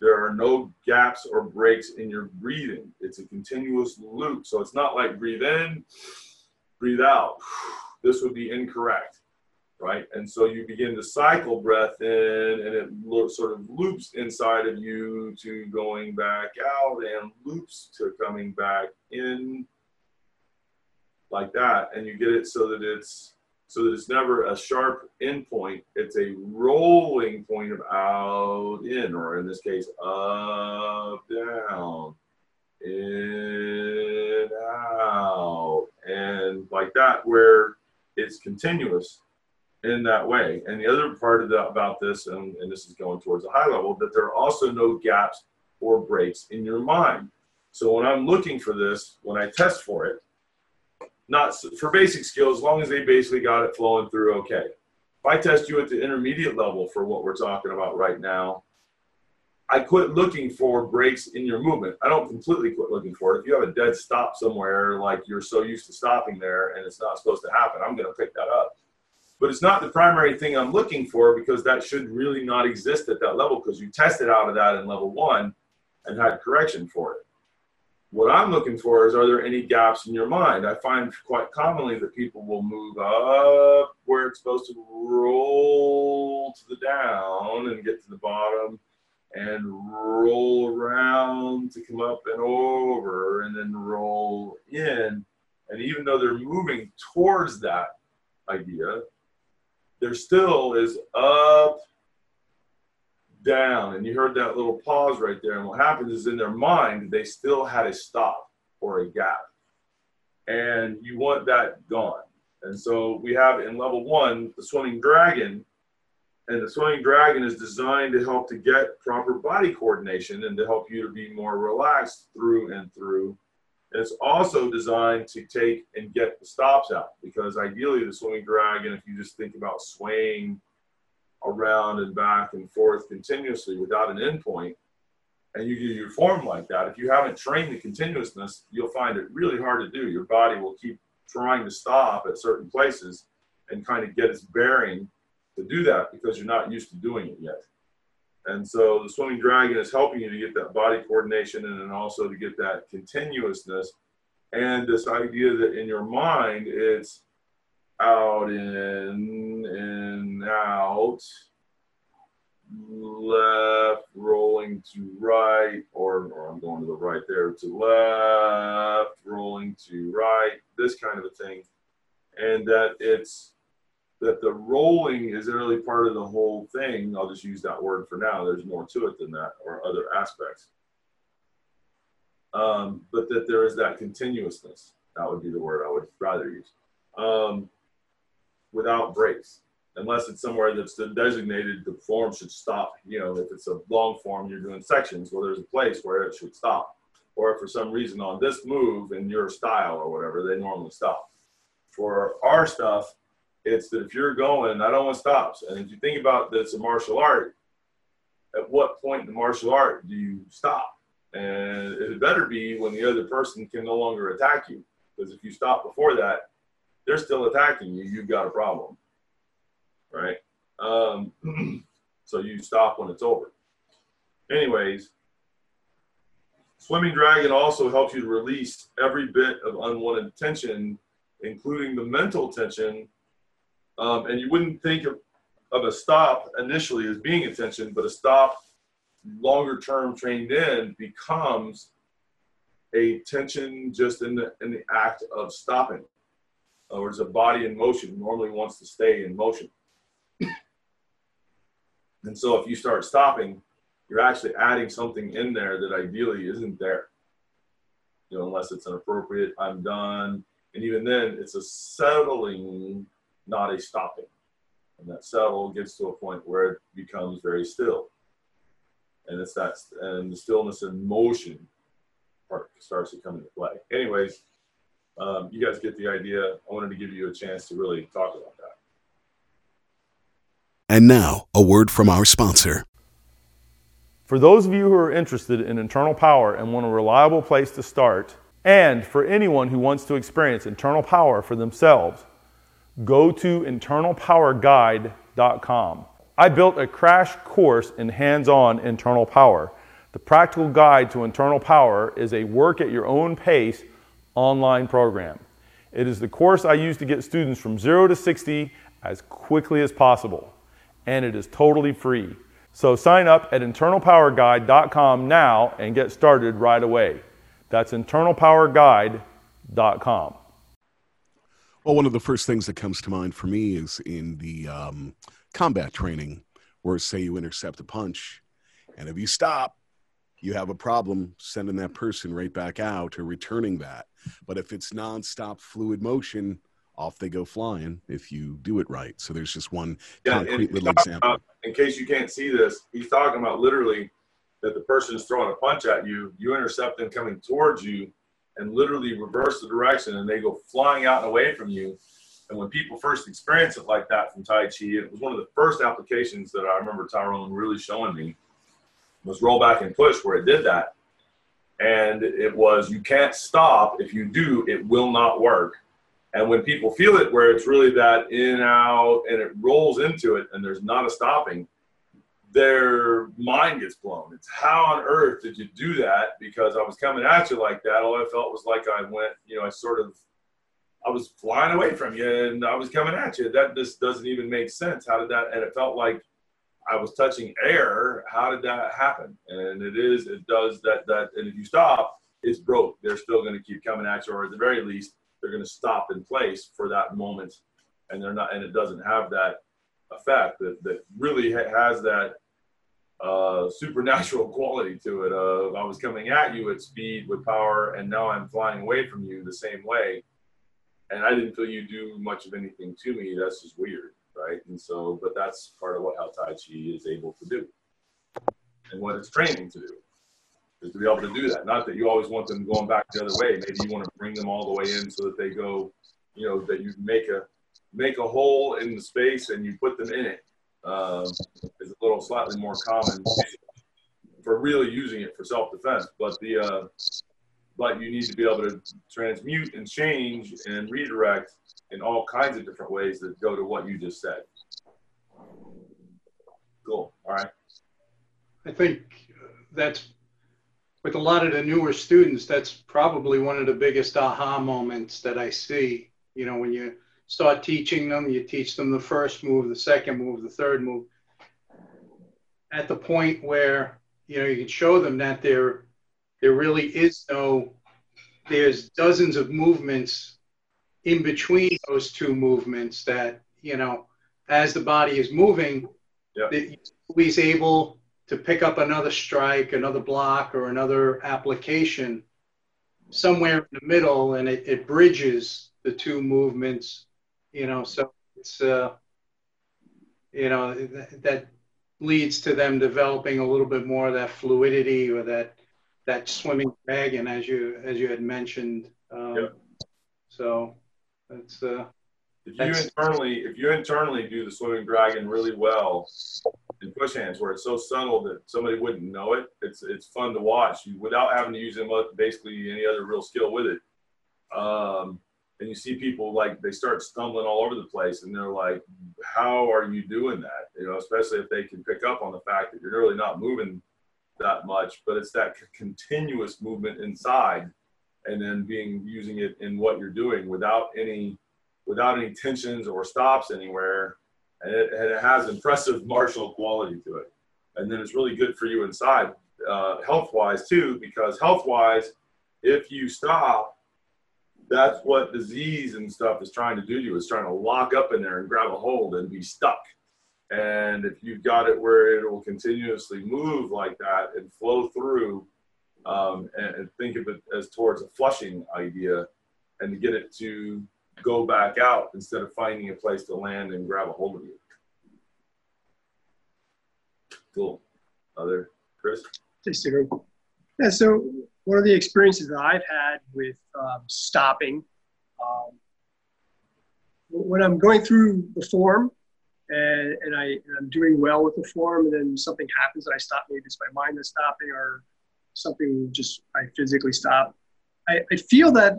Speaker 1: There are no gaps or breaks in your breathing. It's a continuous loop. So it's not like breathe in, breathe out. This would be incorrect, right? And so you begin to cycle breath in, and it lo- sort of loops inside of you to going back out and loops to coming back in like that. And you get it so that it's so that it's never a sharp end point. It's a rolling point of out, in, or in this case, up, down, in, out, and like that, where it's continuous in that way. And the other part of the, about this, and, and this is going towards a high level, that there are also no gaps or breaks in your mind. So when I'm looking for this, when I test for it, not for basic skills, as long as they basically got it flowing through okay. If I test you at the intermediate level for what we're talking about right now, I quit looking for breaks in your movement. I don't completely quit looking for it. If you have a dead stop somewhere, like you're so used to stopping there and it's not supposed to happen, I'm going to pick that up. But it's not the primary thing I'm looking for because that should really not exist at that level because you tested out of that in level one and had correction for it. What I'm looking for is are there any gaps in your mind? I find quite commonly that people will move up where it's supposed to roll to the down and get to the bottom and roll around to come up and over and then roll in. And even though they're moving towards that idea, there still is up, down. And you heard that little pause right there. And what happens is in their mind, they still had a stop or a gap. And you want that gone. And so we have in level one the swimming dragon. And the swimming dragon is designed to help to get proper body coordination and to help you to be more relaxed through and through. And it's also designed to take and get the stops out because ideally the swimming dragon, if you just think about swaying around and back and forth continuously without an endpoint, and you do your form like that, if you haven't trained the continuousness, you'll find it really hard to do. Your body will keep trying to stop at certain places and kind of get its bearing to do that because you're not used to doing it yet. And so the swimming dragon is helping you to get that body coordination and then also to get that continuousness and this idea that in your mind it's out in and out left rolling to right or, or i'm going to the right there to left rolling to right this kind of a thing and that it's that the rolling is really part of the whole thing i'll just use that word for now there's more to it than that or other aspects um, but that there is that continuousness that would be the word i would rather use um, without breaks, unless it's somewhere that's designated the form should stop. You know, if it's a long form, you're doing sections, well, there's a place where it should stop. Or for some reason on this move in your style or whatever, they normally stop. For our stuff, it's that if you're going, I don't want stops. And if you think about that it's a martial art, at what point in the martial art do you stop? And it better be when the other person can no longer attack you. Because if you stop before that, they're still attacking you, you've got a problem, right? Um, so you stop when it's over. Anyways, swimming dragon also helps you to release every bit of unwanted tension, including the mental tension. Um, and you wouldn't think of, of a stop initially as being attention, but a stop longer term trained in becomes a tension just in the in the act of stopping or is a body in motion normally wants to stay in motion. and so if you start stopping, you're actually adding something in there that ideally isn't there. You know, unless it's an appropriate, I'm done. And even then, it's a settling, not a stopping. And that settle gets to a point where it becomes very still. And it's that, and the stillness and motion part starts to come into play. Anyways, um, you guys get the idea. I wanted to give you a chance to really talk about that.
Speaker 6: And now, a word from our sponsor.
Speaker 10: For those of you who are interested in internal power and want a reliable place to start, and for anyone who wants to experience internal power for themselves, go to internalpowerguide.com. I built a crash course in hands on internal power. The practical guide to internal power is a work at your own pace online program. It is the course I use to get students from 0 to 60 as quickly as possible, and it is totally free. So sign up at internalpowerguide.com now and get started right away. That's internalpowerguide.com.
Speaker 11: Well, one of the first things that comes to mind for me is in the um, combat training, where say you intercept a punch, and if you stop, you have a problem sending that person right back out or returning that. But if it's nonstop fluid motion, off they go flying if you do it right. So there's just one
Speaker 1: Yeah,
Speaker 11: concrete little example.
Speaker 1: about- in case you can't see this, he's talking about literally that the person is throwing a punch at you, you intercept them coming towards you, and literally reverse the direction, and they go flying out and away from you. And when people first experience it like that from Tai Chi, it was one of the first applications that I remember Tyrone really showing me was roll back and push where it did that. And it was you can't stop. If you do, it will not work. And when people feel it, where it's really that in out and it rolls into it, and there's not a stopping, their mind gets blown. It's how on earth did you do that? Because I was coming at you like that. All I felt was like I went, you know, I sort of, I was flying away from you, and I was coming at you. That just doesn't even make sense. How did that? And it felt like I was touching air. How did that happen? And it is, it does that. That, and if you stop, it's broke. They're still going to keep coming at you, or at the very least, they're going to stop in place for that moment, and they're not. And it doesn't have that effect that that really ha- has that uh, supernatural quality to it. Of I was coming at you at speed with power, and now I'm flying away from you the same way, and I didn't feel you do much of anything to me. That's just weird, right? And so, but that's part of what how Tai Chi is able to do, and what it's training to do is to be able to do that. Not that you always want them going back the other way. Maybe you want to bring them all the way in so that they go, you know, that you make a make a hole in the space and you put them in it. Um, is a little slightly more common for really using it for self defense. But the uh, but you need to be able to transmute and change and redirect in all kinds of different ways that go to what you just said. Cool. All right.
Speaker 9: I think that's with a lot of the newer students, that's probably one of the biggest aha moments that I see. You know, when you start teaching them, you teach them the first move, the second move, the third move. At the point where, you know, you can show them that there there really is no there's dozens of movements in between those two movements that, you know, as the body is moving,
Speaker 1: Yeah.
Speaker 9: that he's able to pick up another strike, another block, or another application somewhere in the middle, and it, it bridges the two movements. You know, so it's uh, you know that, that leads to them developing a little bit more of that fluidity or that that swimming dragon, as you as you had mentioned. Um,
Speaker 1: Yeah.
Speaker 9: So that's uh,
Speaker 1: If you internally, if you internally do the swimming dragon really well in push hands, where it's so subtle that somebody wouldn't know it, it's it's fun to watch you, without having to use them basically any other real skill with it. Um, and you see people like they start stumbling all over the place, and they're like, "How are you doing that?" You know, especially if they can pick up on the fact that you're really not moving that much, but it's that continuous movement inside, and then being using it in what you're doing without any without any tensions or stops anywhere. And it, and it has impressive martial quality to it. And then it's really good for you inside, uh, health wise too, because health wise, if you stop, that's what disease and stuff is trying to do to you. It's trying to lock up in there and grab a hold and be stuck. And if you've got it where it will continuously move like that and flow through, um, and, and think of it as towards a flushing idea, and to get it to go back out instead of finding a place to land and grab a hold of you. Cool. Other Chris?
Speaker 5: Yeah, so one of the experiences that I've had with um, stopping, um, when I'm going through the form and, and, I, I'm doing well with the form, and then something happens and I stop, maybe it's my mind that's stopping or something just I physically stop. I, I feel that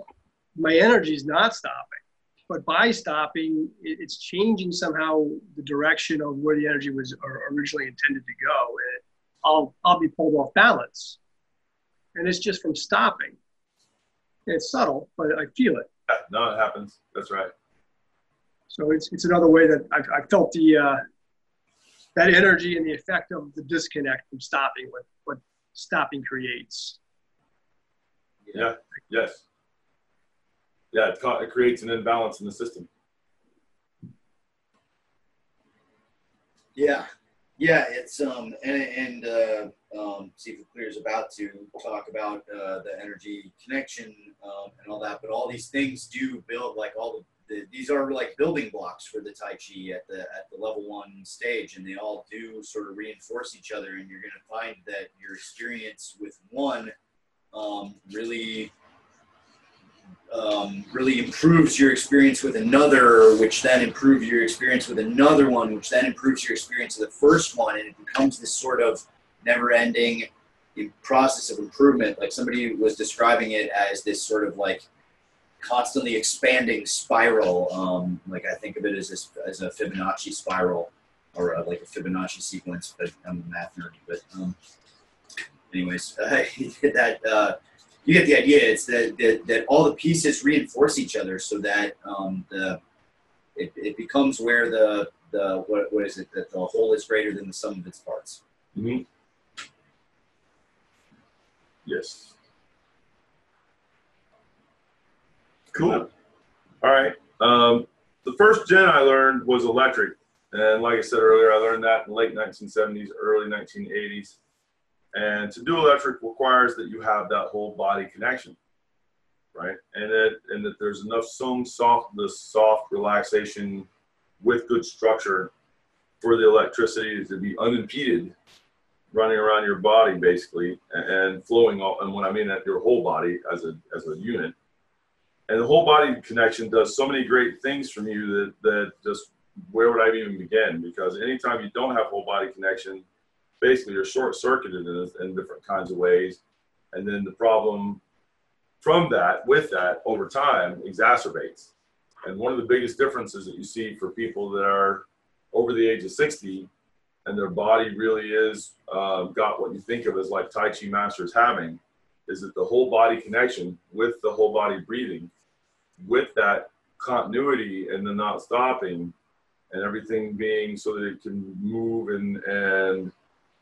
Speaker 5: my energy is not stopping. but by stopping, it, it's changing somehow the direction of where the energy was originally intended to go, and I'll I'll be pulled off balance, and it's just from stopping. It's subtle, but I feel it.
Speaker 1: Yeah, no, it happens. That's right.
Speaker 5: So it's it's another way that I, I felt the uh, that energy and the effect of the disconnect from stopping what what stopping creates.
Speaker 1: Yeah. Yes. Yeah, it, ca- it creates an imbalance in the system.
Speaker 8: Yeah, yeah, it's um and and uh, um, Sifu Clear is about to talk about uh, the energy connection um, and all that, but all these things do build like all the, the these are like building blocks for the Tai Chi at the at the level one stage, and they all do sort of reinforce each other, and you're to find that your experience with one um, really um, really improves your experience with another, which then improves your experience with another one, which then improves your experience with the first one, and it becomes this sort of never-ending process of improvement. Like somebody was describing it as this sort of like constantly expanding spiral. Um, like I think of it as as a Fibonacci spiral or a, like a Fibonacci sequence. But I'm a math nerd. But um, anyways, uh, that. Uh, you get the idea. It's that, that, that all the pieces reinforce each other so that um, the it, it becomes where the the what, what is it that the whole is greater than the sum of its parts.
Speaker 1: Mm-hmm. Yes. Cool. All right. Um, the first jing I learned was electric, and like I said earlier, I learned that in late 1970s, early 1980s. And to do electric requires that you have that whole body connection, right? And that and that there's enough some soft the soft relaxation with good structure for the electricity to be unimpeded running around your body basically and flowing all and when I mean that your whole body as a as a unit. And the whole body connection does so many great things from you that that just where would I even begin? Because anytime you don't have whole body connection, basically you're short circuited in, in different kinds of ways. And then the problem from that, with that, over time, exacerbates. And one of the biggest differences that you see for people that are over the age of 60 and their body really is uh, got what you think of as like Tai Chi masters having is that the whole body connection with the whole body breathing, with that continuity and the not stopping and everything being so that it can move and, and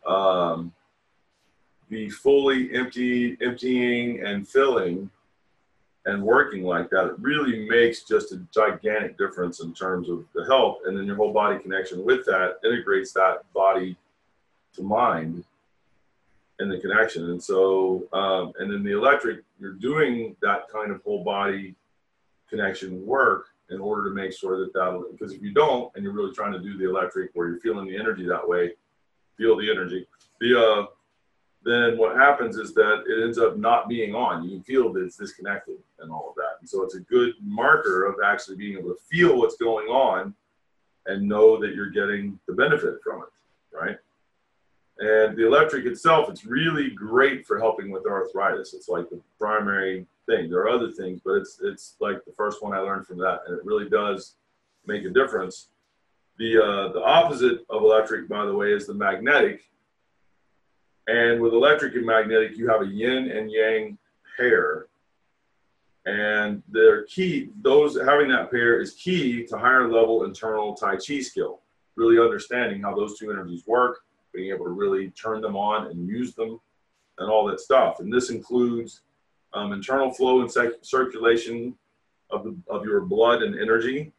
Speaker 1: um, be fully empty, emptying and filling and working like that, it really makes just a gigantic difference in terms of the health. And then your whole body connection with that integrates that body to mind and the connection. And so, um, and then the electric, you're doing that kind of whole body connection work in order to make sure that that, because if you don't, and you're really trying to do the electric where you're feeling the energy that way, feel the energy. The uh, then what happens is that it ends up not being on. You feel that it's disconnected and all of that. And so it's a good marker of actually being able to feel what's going on and know that you're getting the benefit from it, right? And the electric itself, it's really great for helping with arthritis. It's like the primary thing. There are other things, but it's it's like the first one I learned from that, and it really does make a difference. The, uh, the opposite of electric, by the way, is the magnetic. And with electric and magnetic, you have a yin and yang pair. And they're key, those having that pair is key to higher level internal Tai Chi skill, really understanding how those two energies work, being able to really turn them on and use them and all that stuff. And this includes um, internal flow and circulation of, the, of your blood and energy,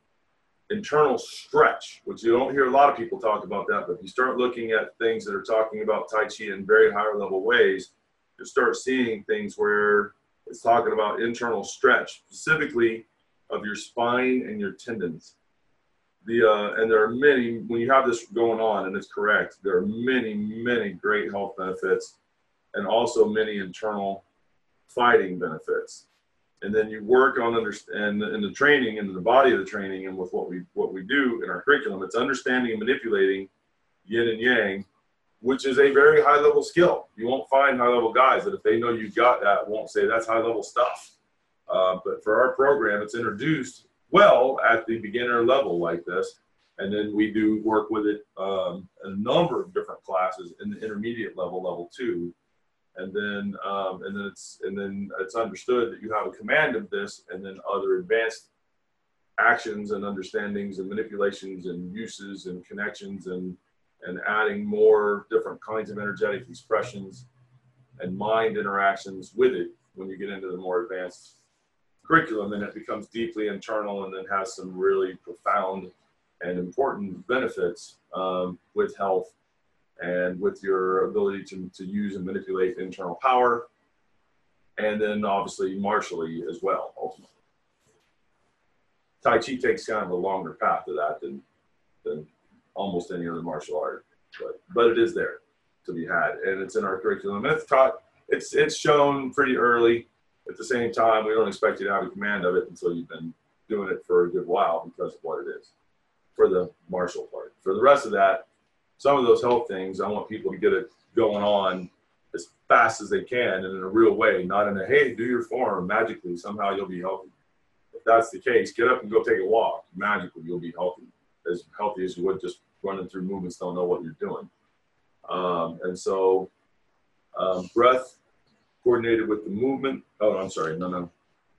Speaker 1: internal stretch, which you don't hear a lot of people talk about that, but if you start looking at things that are talking about Tai Chi in very higher level ways, you start seeing things where it's talking about internal stretch, specifically of your spine and your tendons. The, uh, and there are many, when you have this going on, and it's correct, there are many, many great health benefits and also many internal fighting benefits and then you work on understand in the training and the body of the training and with what we what we do in our curriculum it's understanding and manipulating yin and yang which is a very high level skill you won't find high level guys that if they know you got that won't say that's high level stuff uh, but for our program it's introduced well at the beginner level like this. And then we do work with it um, a number of different classes in the intermediate level, level two. And then, um, and then it's, and then it's understood that you have a command of this and then other advanced actions and understandings and manipulations and uses and connections and, and adding more different kinds of energetic expressions and mind interactions with it when you get into the more advanced curriculum and it becomes deeply internal and then has some really profound and important benefits um, with health and with your ability to, to use and manipulate internal power and then obviously martially as well ultimately. Tai chi takes kind of a longer path to that than than almost any other martial art but but it is there to be had and it's in our curriculum. It's taught it's it's shown pretty early. At the same time, we don't expect you to have a command of it until you've been doing it for a good while because of what it is for the martial part. For the rest of that, some of those health things, I want people to get it going on as fast as they can and in a real way, not in a, hey, do your form magically, somehow you'll be healthy. If that's the case, get up and go take a walk. Magically, you'll be healthy, as healthy as you would just running through movements, don't know what you're doing. Um, and so, um, breath coordinated with the movement. Oh, I'm sorry, no, no.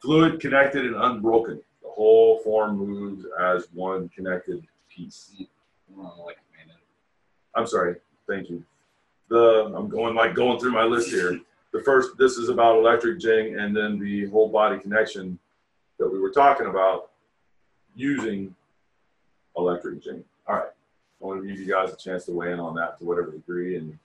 Speaker 1: Fluid, connected, and unbroken. The whole form moves as one connected piece. I'm sorry, thank you. The I'm going like going through my list here. The first, this is about electric jing, and then the whole body connection that we were talking about using electric jing. All right, I want to give you guys a chance to weigh in on that to whatever degree and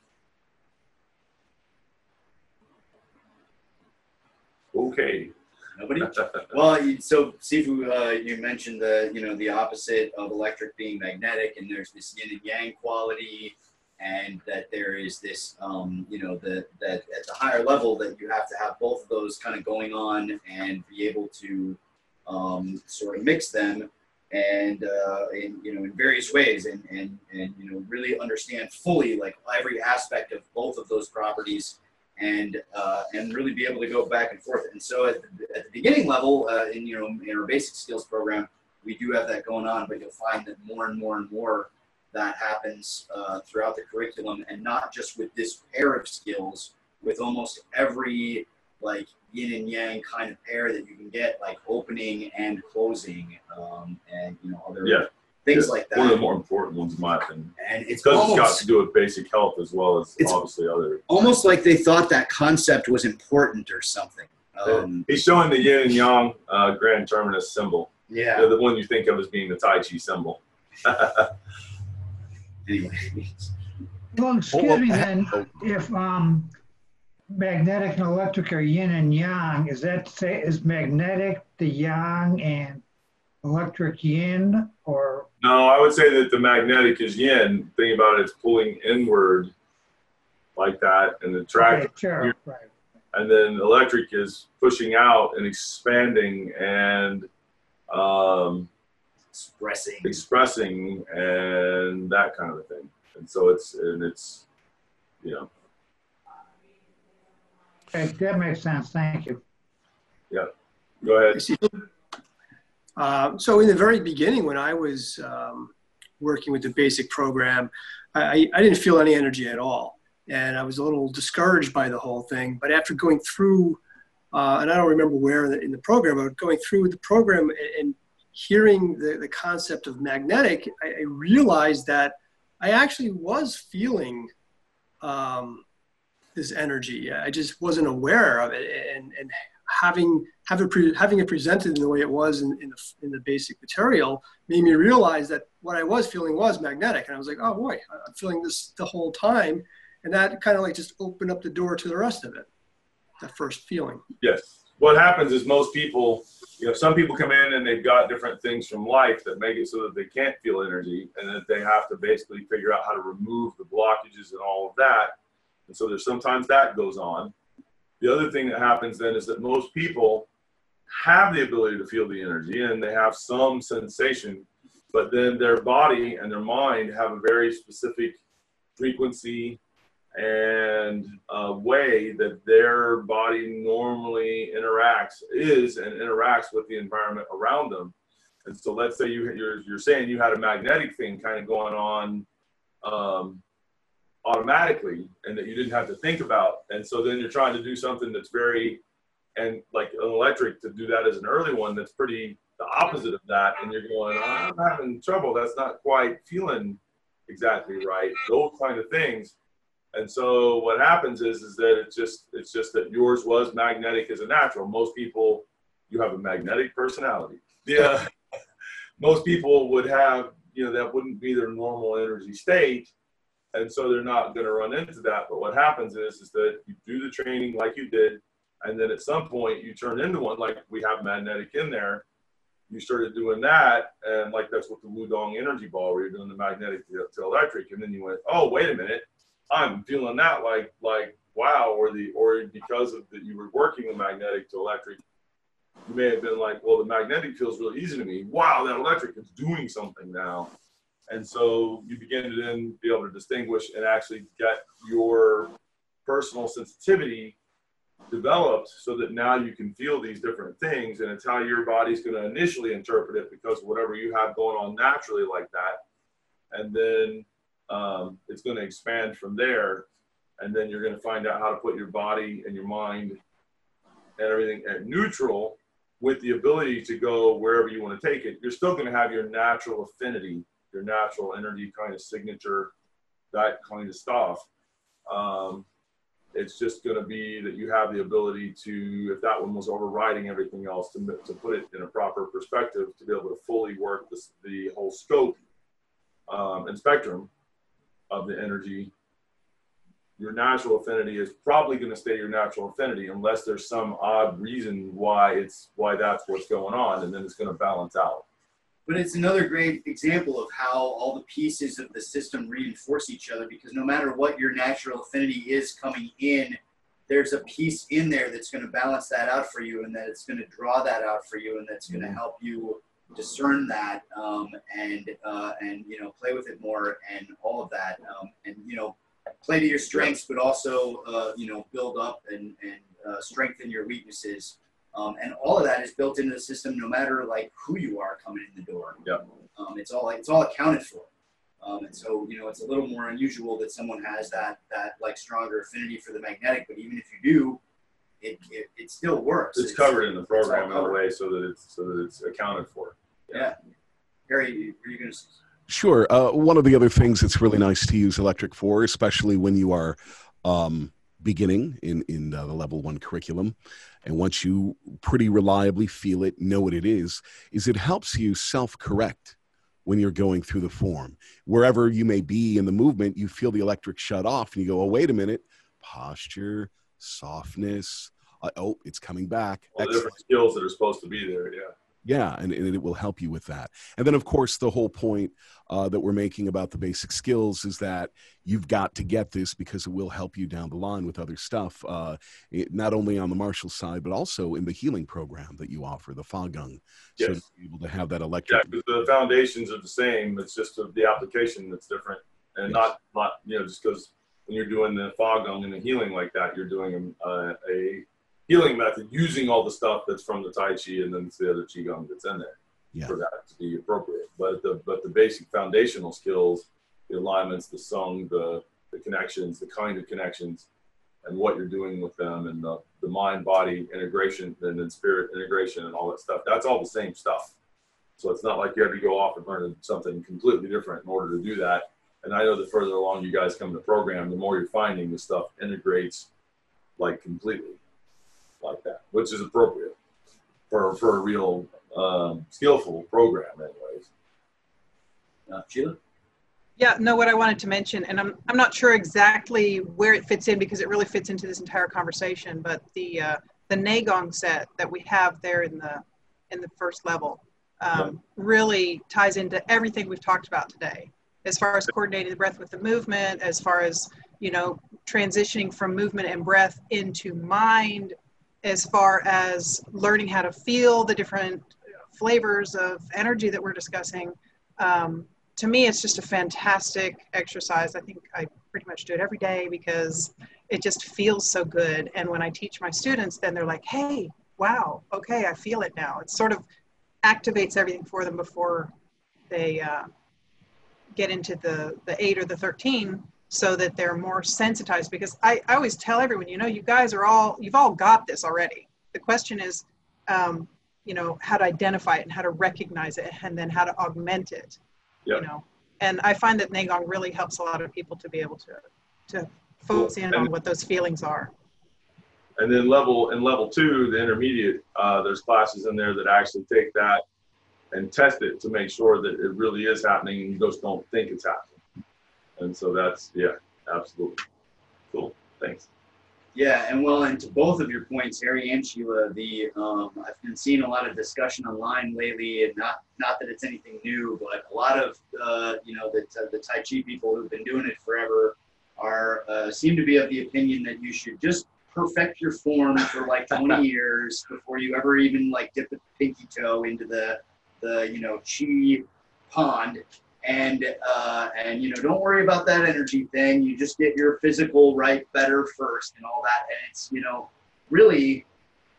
Speaker 1: Okay.
Speaker 8: Nobody. well, you, so Sifu, uh, you mentioned the you know the opposite of electric being magnetic, and there's this yin and yang quality, and that there is this um, you know the that at the higher level that you have to have both of those kind of going on and be able to um, sort of mix them and uh, in you know in various ways and and and you know really understand fully like every aspect of both of those properties and uh, and really be able to go back and forth. And so at the, at the beginning level, uh, in you know in our basic skills program, we do have that going on, but you'll find that more and more and more that happens uh, throughout the curriculum, and not just with this pair of skills, with almost every like yin and yang kind of pair that you can get, like opening and closing, um, and you know other
Speaker 1: yeah
Speaker 8: things like that.
Speaker 1: One of the more important ones, in my opinion.
Speaker 8: And it's
Speaker 1: because
Speaker 8: almost,
Speaker 1: it's got to do with basic health as well as obviously other.
Speaker 8: Almost like they thought that concept was important or something.
Speaker 1: Um, He's showing the yin and yang uh, grand terminus symbol.
Speaker 8: Yeah.
Speaker 1: the one you think of as being the Tai Chi symbol.
Speaker 8: anyway.
Speaker 2: Well, excuse me then, if um, magnetic and electric are yin and yang, is that say is magnetic the yang and electric yin or?
Speaker 1: No i would say that the magnetic is yin. Think about it it's pulling inward like that and the track
Speaker 2: okay, sure, right.
Speaker 1: and then electric is pushing out and expanding and um,
Speaker 8: expressing.
Speaker 1: expressing and that kind of a thing. And so it's and it's you know.
Speaker 2: Okay, that makes sense. Thank you.
Speaker 1: Yeah. Go ahead
Speaker 5: uh, so in the very beginning, when I was um, working with the basic program, I, I, didn't feel any energy at all, and I was a little discouraged by the whole thing. But after going through, uh, and I don't remember where in the, in the, program, but going through the program and, hearing the, the concept of magnetic, I, I, realized that I actually was feeling um, this energy. I just wasn't aware of it, and, and having have it pre- having it presented in the way it was in, in, the, in the basic material made me realize that what I was feeling was magnetic, and I was like, oh boy, I'm feeling this the whole time, and that kind of like just opened up the door to the rest of it. That first feeling.
Speaker 1: Yes. What happens is most people, you know, some people come in and they've got different things from life that make it so that they can't feel energy, and that they have to basically figure out how to remove the blockages and all of that. And so there's sometimes that goes on the other thing that happens then is that most people have the ability to feel the energy and they have some sensation, but then their body and their mind have a very specific frequency and a way that their body normally interacts is and interacts with the environment around them. And so let's say you, you're, you're saying you had a magnetic thing kind of going on um, automatically and that you didn't have to think about. And so then you're trying to do something that's very, and like an electric to do that as an early one, that's pretty the opposite of that. And you're going, I'm having trouble. That's not quite feeling exactly right. Those kind of things. And so what happens is, is that it's just, it's just that yours was magnetic as a natural. Most people, you have a magnetic personality. Yeah. Most people would have, you know, that wouldn't be their normal energy state and so they're not going to run into that. But what happens is, is that you do the training like you did, and then at some point you turn into one. Like we have magnetic in there. You started doing that, and like that's what the Wudang energy ball, where you're doing the magnetic to, electric, and then you went, oh wait a minute, I'm feeling that like like wow, or the or because of that you were working the magnetic to electric, you may have been like, well, the magnetic feels really easy to me. Wow, that electric is doing something now. And so you begin to then be able to distinguish and actually get your personal sensitivity developed so that now you can feel these different things and it's how your body's going to initially interpret it because whatever you have going on naturally like that. And then um, it's going to expand from there. And then you're going to find out how to put your body and your mind and everything at neutral with the ability to go wherever you want to take it. You're still going to have your natural affinity your natural energy kind of signature, that kind of stuff. Um, it's just going to be that you have the ability to, if that one was overriding everything else, to, to put it in a proper perspective, to be able to fully work this, the whole scope um, and spectrum of the energy. Your natural affinity is probably going to stay your natural affinity unless there's some odd reason why it's why that's what's going on, and then it's going to balance out.
Speaker 8: But it's another great example of how all the pieces of the system reinforce each other because no matter what your natural affinity is coming in, there's a piece in there that's going to balance that out for you and that it's going to draw that out for you and that's going to mm-hmm. help you discern that um, and uh, and you know play with it more and all of that um, and you know play to your strengths but also uh, you know build up and and uh, strengthen your weaknesses um, and all of that is built into the system, no matter like who you are coming in the door.
Speaker 1: Yeah.
Speaker 8: Um, it's all it's all accounted for. Um, and so you know it's a little more unusual that someone has that that like stronger affinity for the magnetic, but even if you do, it it, it still works.
Speaker 1: It's, it's covered in the program in a way so that it's so that it's accounted for.
Speaker 8: Yeah. yeah. Harry, are you going to?
Speaker 11: Sure. Uh, one of the other things that's really nice to use electric for, especially when you are um, beginning in in uh, the level one curriculum, and once you pretty reliably feel it, know what it is, is it helps you self correct when you're going through the form. Wherever you may be in the movement, you feel the electric shut off and you go, oh, wait a minute, posture, softness. Uh, oh, it's coming back.
Speaker 1: Different skills that are supposed to be there, yeah
Speaker 11: yeah and, and, it will help you with that and then of course the whole point uh, that we're making about the basic skills is that you've got to get this because it will help you down the line with other stuff uh, it, not only on the martial side but also in the healing program that you offer the fagung
Speaker 1: yes.
Speaker 11: so to be able to have that electric
Speaker 1: yeah the foundations are the same it's just the application that's different and yes. not not you know just because when you're doing the fagung and the healing like that you're doing a, a healing method using all the stuff that's from the Tai Chi and then the other Qigong that's in there
Speaker 11: yeah.
Speaker 1: for that to be appropriate. But the but the basic foundational skills, the alignments, the song, the the connections, the kind of connections, and what you're doing with them, and the, the mind body integration, and then spirit integration, and all that stuff. That's all the same stuff. So it's not like you have to go off and learn something completely different in order to do that. And I know the further along you guys come in the program, the more you're finding the stuff integrates like completely like that, which is appropriate for, for a real um, skillful program, anyways.
Speaker 8: Uh, Sheila?
Speaker 4: Yeah, no, what I wanted to mention, and I'm, I'm not sure exactly where it fits in because it really fits into this entire conversation, but the, uh, the Neigong set that we have there in the, in the first level um, really ties into everything we've talked about today as far as coordinating the breath with the movement, as far as, you know, transitioning from movement and breath into mind as far as learning how to feel the different flavors of energy that we're discussing. Um, to me, it's just a fantastic exercise. I think I pretty much do it every day because it just feels so good. And when I teach my students, then they're like, hey, wow, okay, I feel it now. It sort of activates everything for them before they uh, get into the, the eight or the 13 so that they're more sensitized because I, I always tell everyone you know you guys are all you've all got this already the question is um, you know how to identify it and how to recognize it and then how to augment it
Speaker 1: Yep.
Speaker 4: you know and i find that Neigong really helps a lot of people to be able to to focus in on what those feelings are
Speaker 1: And then level in level two, the intermediate, uh, there's classes in there that actually take that and test it to make sure that it really is happening and you just don't think it's happening. And so that's yeah, absolutely. Cool. Thanks.
Speaker 8: Yeah, and well, and to both of your points, Harry and Sheila, the um, I've been seeing a lot of discussion online lately, and not not that it's anything new, but a lot of uh, you know the the Tai Chi people who've been doing it forever are uh, seem to be of the opinion that you should just perfect your form for like 20 years before you ever even like dip a pinky toe into the the you know chi pond and uh, and you know don't worry about that energy thing. You just get your physical right better first and all that. And it's you know really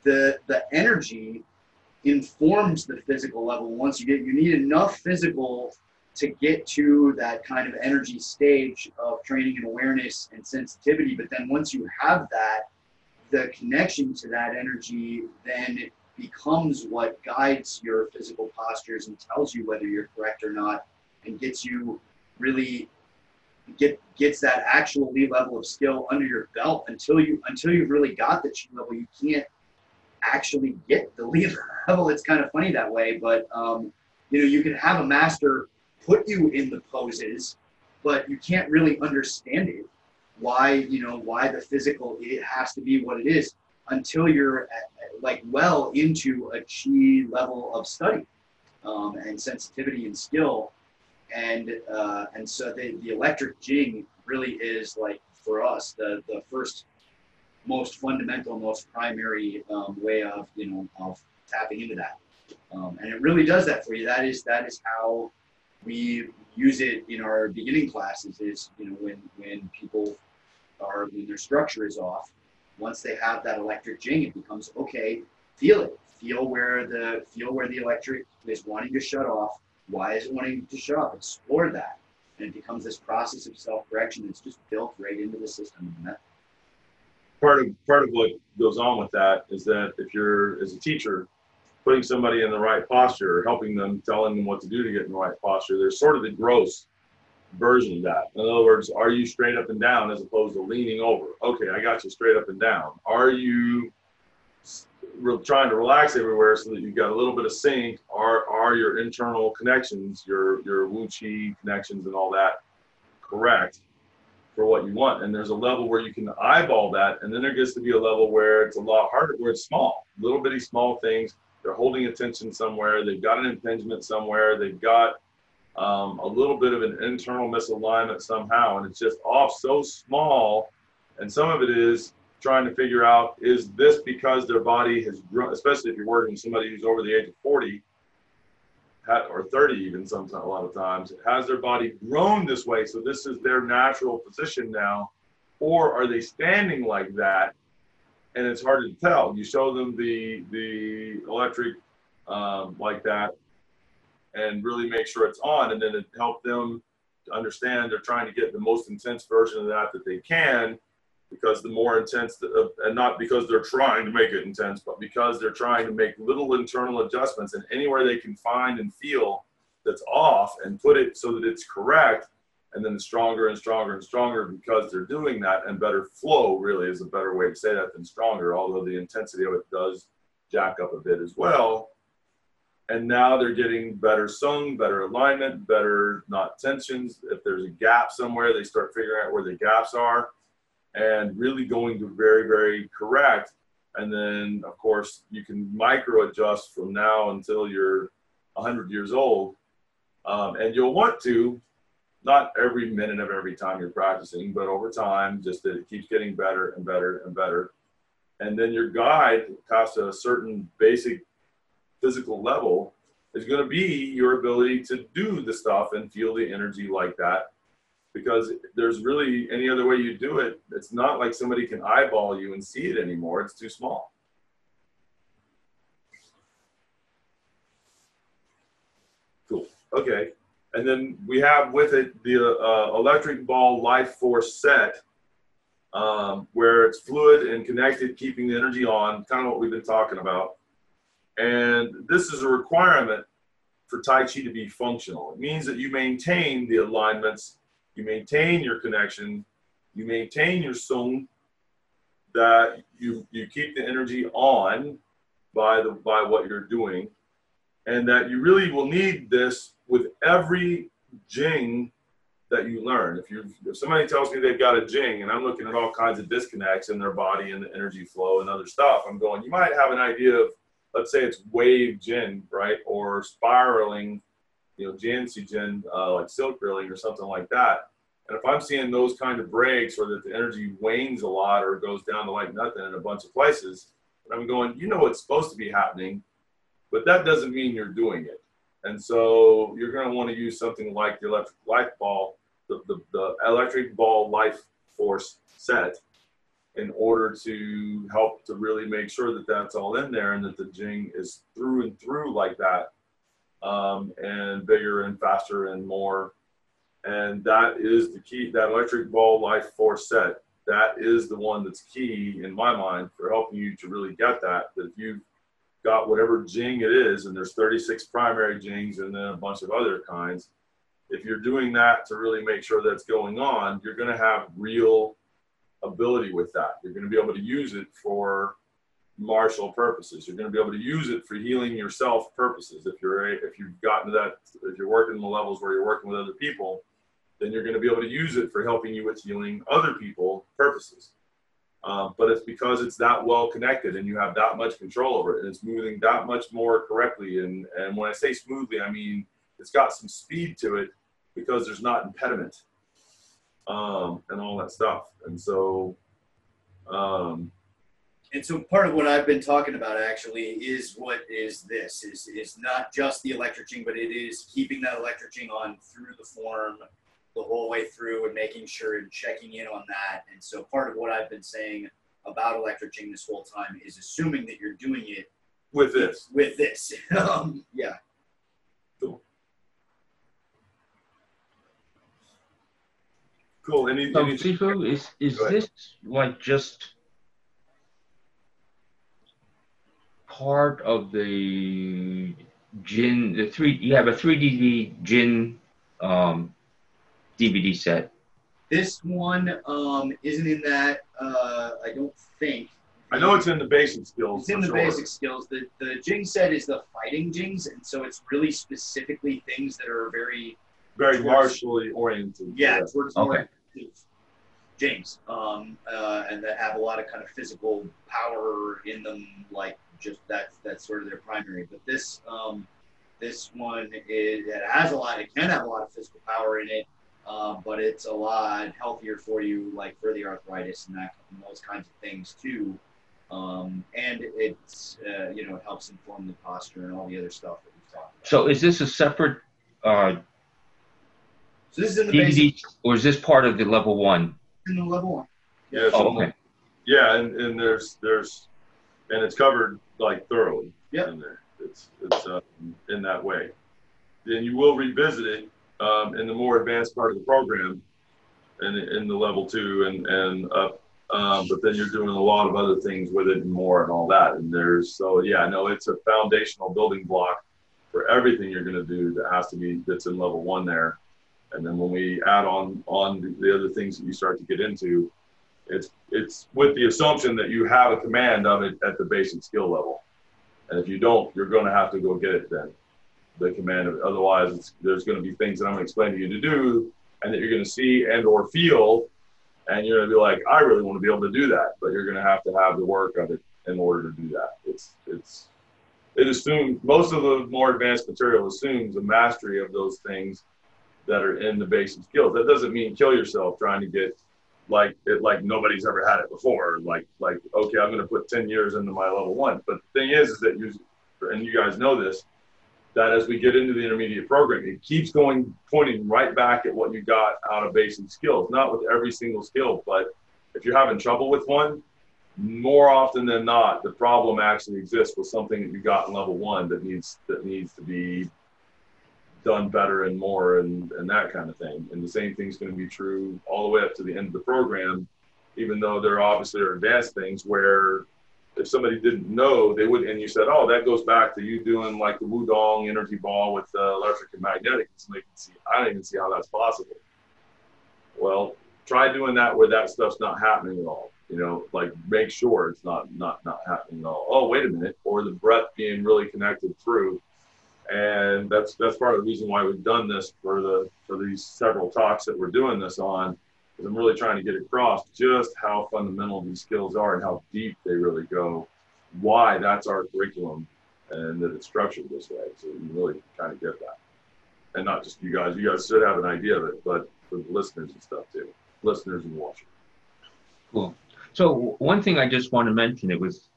Speaker 8: the the energy informs the physical level. Once you get you need enough physical to get to that kind of energy stage of training and awareness and sensitivity. But then once you have that the connection to that energy then becomes what guides your physical postures and tells you whether you're correct or not and gets you really get gets that actual lead level of skill under your belt until you until you've really got the chi level. You can't actually get the lead level. It's kind of funny that way but um, you know you can have a master put you in the poses but you can't really understand it why you know why the physical it has to be what it is until you're at, like well into a chi level of study um, and sensitivity and skill and uh, and so the, the electric jing really is like for us the the first most fundamental most primary um, way of you know of tapping into that. Um, and it really does that for you. That is that is how we use it in our beginning classes is you know when when people are when their structure is off once they have that electric jing it becomes okay feel it. Feel where the feel where the electric is wanting to shut off why is it wanting to shut off? Explore that. And it becomes this process of self-correction that's just built right into the system and that,
Speaker 1: part of part of what goes on with that is that if you're as a teacher putting somebody in the right posture or helping them telling them what to do to get in the right posture there's sort of the gross version of that. In other words are you straight up and down as opposed to leaning over? Okay i got you straight up and down. Are you re- trying to relax everywhere so that you've got a little bit of sync are are your internal connections your your wu chi connections and all that correct for what you want. And there's a level where you can eyeball that, and then there gets to be a level where it's a lot harder, where it's small, little bitty small things. They're holding attention somewhere. They've got an impingement somewhere. They've got um, a little bit of an internal misalignment somehow, and it's just off so small. And some of it is trying to figure out is this because their body has grown, especially if you're working with somebody who's over the age of 40 or 30 even sometimes a lot of times has their body grown this way? So this is their natural position now or are they standing like that? And it's hard to tell. You show them the the electric um, like that and really make sure it's on and then it help them to understand they're trying to get the most intense version of that that they can because the more intense the, and not because they're trying to make it intense but because they're trying to make little internal adjustments and anywhere they can find and feel that's off and put it so that it's correct and then stronger and stronger and stronger because they're doing that and better flow really is a better way to say that than stronger although the intensity of it does jack up a bit as well and now they're getting better sung, better alignment, better not tensions. If there's a gap somewhere, they start figuring out where the gaps are and really going to very, very correct. And then, of course, you can micro adjust from now until you're 100 years old. Um, and you'll want to, not every minute of every time you're practicing, but over time, just that it keeps getting better and better and better. And then your guide, past a certain basic physical level is going to be your ability to do the stuff and feel the energy like that because there's really any other way you do it it's not like somebody can eyeball you and see it anymore it's too small Cool. Okay. And then we have with it the uh, electric ball life force set, um, where it's fluid and connected, keeping the energy on, kind of what we've been talking about. And this is a requirement for Tai Chi to be functional. It means that you maintain the alignments, you maintain your connection, you maintain your sung, that you, you keep the energy on by the by what you're doing and that you really will need this with every jing that you learn. If you if somebody tells me they've got a jing and I'm looking at all kinds of disconnects in their body and the energy flow and other stuff, I'm going, you might have an idea of, let's say it's wave jin, right? Or spiraling, you know, jin, uh, like silk drilling or something like that. And if I'm seeing those kind of breaks or that the energy wanes a lot or goes down to like nothing in a bunch of places, I'm going, you know what's supposed to be happening but that doesn't mean you're doing it. And so you're going to want to use something like the electric life ball, the, the, the electric ball life force set in order to help to really make sure that that's all in there and that the jing is through and through like that um, and bigger and faster and more. And that is the key, that electric ball life force set. That is the one that's key in my mind for helping you to really get that. That if you got whatever jing it is, and there's 36 primary jings and then a bunch of other kinds. If you're doing that to really make sure that's going on, you're going to have real ability with that. You're going to be able to use it for martial purposes. You're going to be able to use it for healing yourself purposes. If you're if you've gotten to that, if you're working in the levels where you're working with other people, then you're going to be able to use it for helping you with healing other people purposes. Um, but it's because it's that well connected and you have that much control over it and it's moving that much more correctly. And, and when I say smoothly, I mean it's got some speed to it because there's not impediment um, and all that stuff. And so, um,
Speaker 8: and so part of what I've been talking about actually is what is this is is not just the electric jing, but it is keeping that electric jing on through the form the whole way through and making sure and checking in on that. And so part of what I've been saying about electric jing this whole time is assuming that you're doing it
Speaker 1: with this.
Speaker 8: With this. um, yeah.
Speaker 1: Cool. Cool. Any,
Speaker 3: so,
Speaker 1: any
Speaker 3: Sifu, is is this like just part of the Jin? The three you have a three D Jin um, DVD set?
Speaker 8: This one um, isn't in that. Uh, I don't think.
Speaker 1: I know it's in the basic skills.
Speaker 8: It's in the sure. basic skills. The the Jing set is the fighting Jings, and so it's really specifically things that are very
Speaker 1: very martially oriented.
Speaker 8: Yeah, yeah. towards okay. Jings, um, uh, and that have a lot of kind of physical power in them, like just that's that's sort of their primary. But this um, this one is, it has a lot. It can have a lot of physical power in it. Um, but it's a lot healthier for you, like for the arthritis and that and those kinds of things too. Um, and it's uh, you know it helps inform the posture and all the other stuff that we've talked about.
Speaker 3: So is this a separate? Uh,
Speaker 8: so this is in the
Speaker 3: DVD, basic, or is this part of the level one?
Speaker 8: In the level one.
Speaker 1: Yeah.
Speaker 3: Oh, okay.
Speaker 1: Yeah, and, and there's there's and it's covered like thoroughly
Speaker 8: yep.
Speaker 1: in there. It's it's uh, in that way. Then you will revisit it um, in the more advanced part of the program and in the level two and, and up. Um, but then you're doing a lot of other things with it and more and all that. And there's, so yeah, no, it's a foundational building block for everything you're going to do that has to be, that's in level one there. And then when we add on, on the other things that you start to get into, it's, it's with the assumption that you have a command of it at the basic skill level. And if you don't, you're going to have to go get it then. The command of otherwise there's going to be things that i'm going to explain to you to do and that you're going to see and or feel. And you're going to be like i really want to be able to do that but you're going to have to have the work of it in order to do that. It's it's it assumes most of the more advanced material assumes a mastery of those things that are in the basic skills. That doesn't mean kill yourself trying to get like it like nobody's ever had it before like like okay i'm going to put 10 years into my level one but the thing is is that you and you guys know this that as we get into the intermediate program, it keeps going, pointing right back at what you got out of basic skills. Not with every single skill, but if you're having trouble with one, more often than not, the problem actually exists with something that you got in level one that needs that needs to be done better and more and, and that kind of thing. And the same thing's going to be true all the way up to the end of the program, even though there obviously are advanced things where if somebody didn't know, they would, and you said, oh, that goes back to you doing like the Wudang energy ball with uh, electric and magnetic. And can see, I don't even see how that's possible. Well, try doing that where that stuff's not happening at all. You know, like make sure it's not not not happening at all. Oh, wait a minute, or the breath being really connected through and that's that's part of the reason why we've done this for the for these several talks that we're doing this on because i'm really trying to get across just how fundamental these skills are and how deep they really go why that's our curriculum and that it's structured this way. So you really kind of get that. And not just you guys you guys should have an idea of it but for the listeners and stuff too listeners and watchers.
Speaker 3: Cool. So one thing i just want to mention it was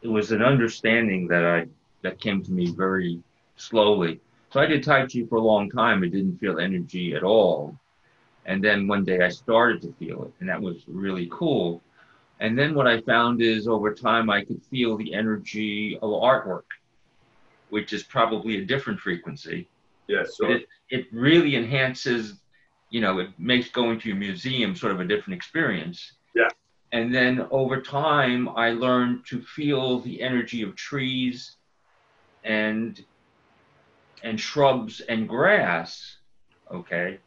Speaker 3: it was an understanding that i that came to me very slowly. So I did Tai Chi for a long time. I didn't feel energy at all. And then one day I started to feel it, and that was really cool. And then what I found is over time I could feel the energy of artwork, which is probably a different frequency.
Speaker 1: Yes.
Speaker 3: So it, it really enhances, you know, it makes going to a museum sort of a different experience.
Speaker 1: Yeah.
Speaker 3: And then over time I learned to feel the energy of trees and and shrubs and grass, okay?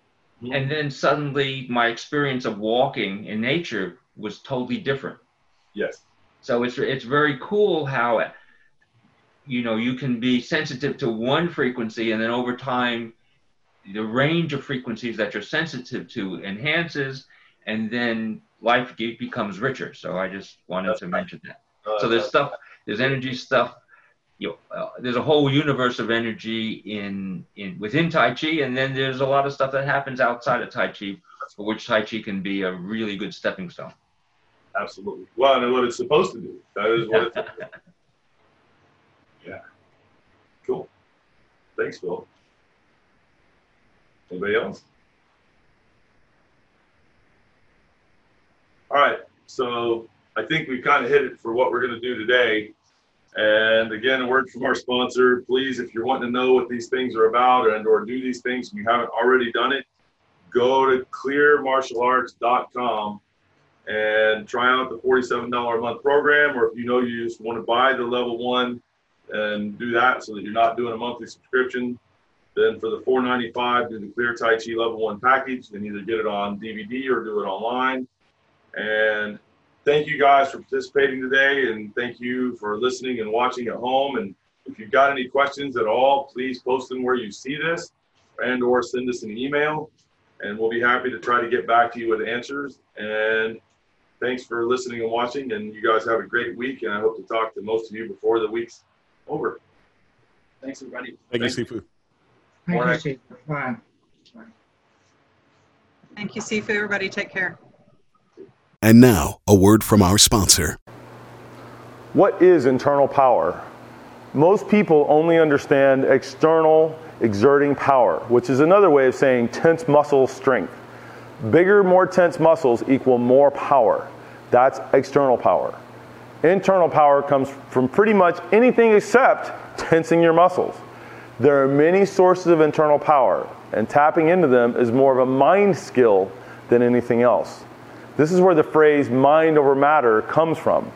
Speaker 3: Mm-hmm. And then suddenly my experience of walking in nature was totally different.
Speaker 1: Yes.
Speaker 3: So it's it's very cool how you know you can be sensitive to one frequency and then over time the range of frequencies that you're sensitive to enhances and then life becomes richer. So I just wanted to mention that. Uh, so there's stuff, there's energy stuff you know, uh, there's a whole universe of energy in in within Tai Chi, and then there's a lot of stuff that happens outside of Tai Chi, for which Tai Chi can be a really good stepping stone.
Speaker 1: Absolutely. Well, and what it's supposed to do. That is what it's. yeah. Cool. Thanks, Phil. Anybody else? All right. So I think we kind of hit it for what we're going to do today. And again, a word from our sponsor. Please, if you're wanting to know what these things are about and or do these things and you haven't already done it, go to clearmartialarts.com and try out the $47 a month program. Or if you know you just want to buy the level one and do that so that you're not doing a monthly subscription, then for the 495, do the Clear Tai Chi level one package and either get it on DVD or do it online. And thank you guys for participating today and thank you for listening and watching at home. And if you've got any questions at all please post them where you see this and or send us an email and we'll be happy to try to get back to you with answers. And thanks for listening and watching and you guys have a great week and i hope to talk to most of you before the week's over. Thanks everybody.
Speaker 11: Thank Thanks. you sifu.
Speaker 2: Thank you sifu. Bye.
Speaker 4: Thank you sifu. Everybody take care
Speaker 6: and now, a word from our sponsor.
Speaker 10: What is internal power? Most people only understand external exerting power, which is another way of saying tense muscle strength. Bigger, more tense muscles equal more power. That's external power. Internal power comes from pretty much anything except tensing your muscles. There are many sources of internal power, and tapping into them is more of a mind skill than anything else. This is where the phrase mind over matter comes from.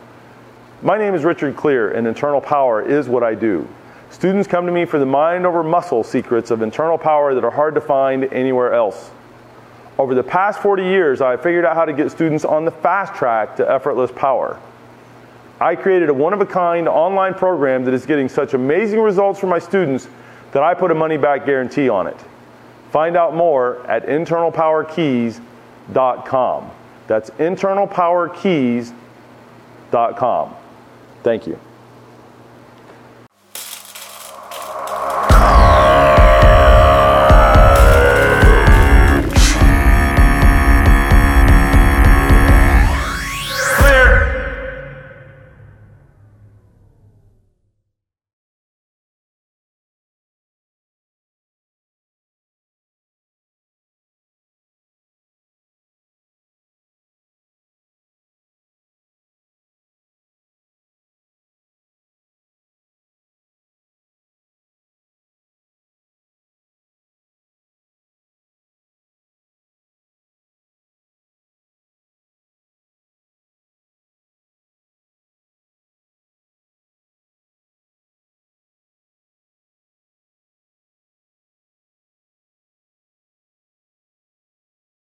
Speaker 10: My name is Richard Clear, and internal power is what I do. Students come to me for the mind over muscle secrets of internal power that are hard to find anywhere else. Over the past 40 years, I figured out how to get students on the fast track to effortless power. I created a one of a kind online program that is getting such amazing results for my students that I put a money back guarantee on it. Find out more at internalpowerkeys.com. That's internalpowerkeys.com. Thank you.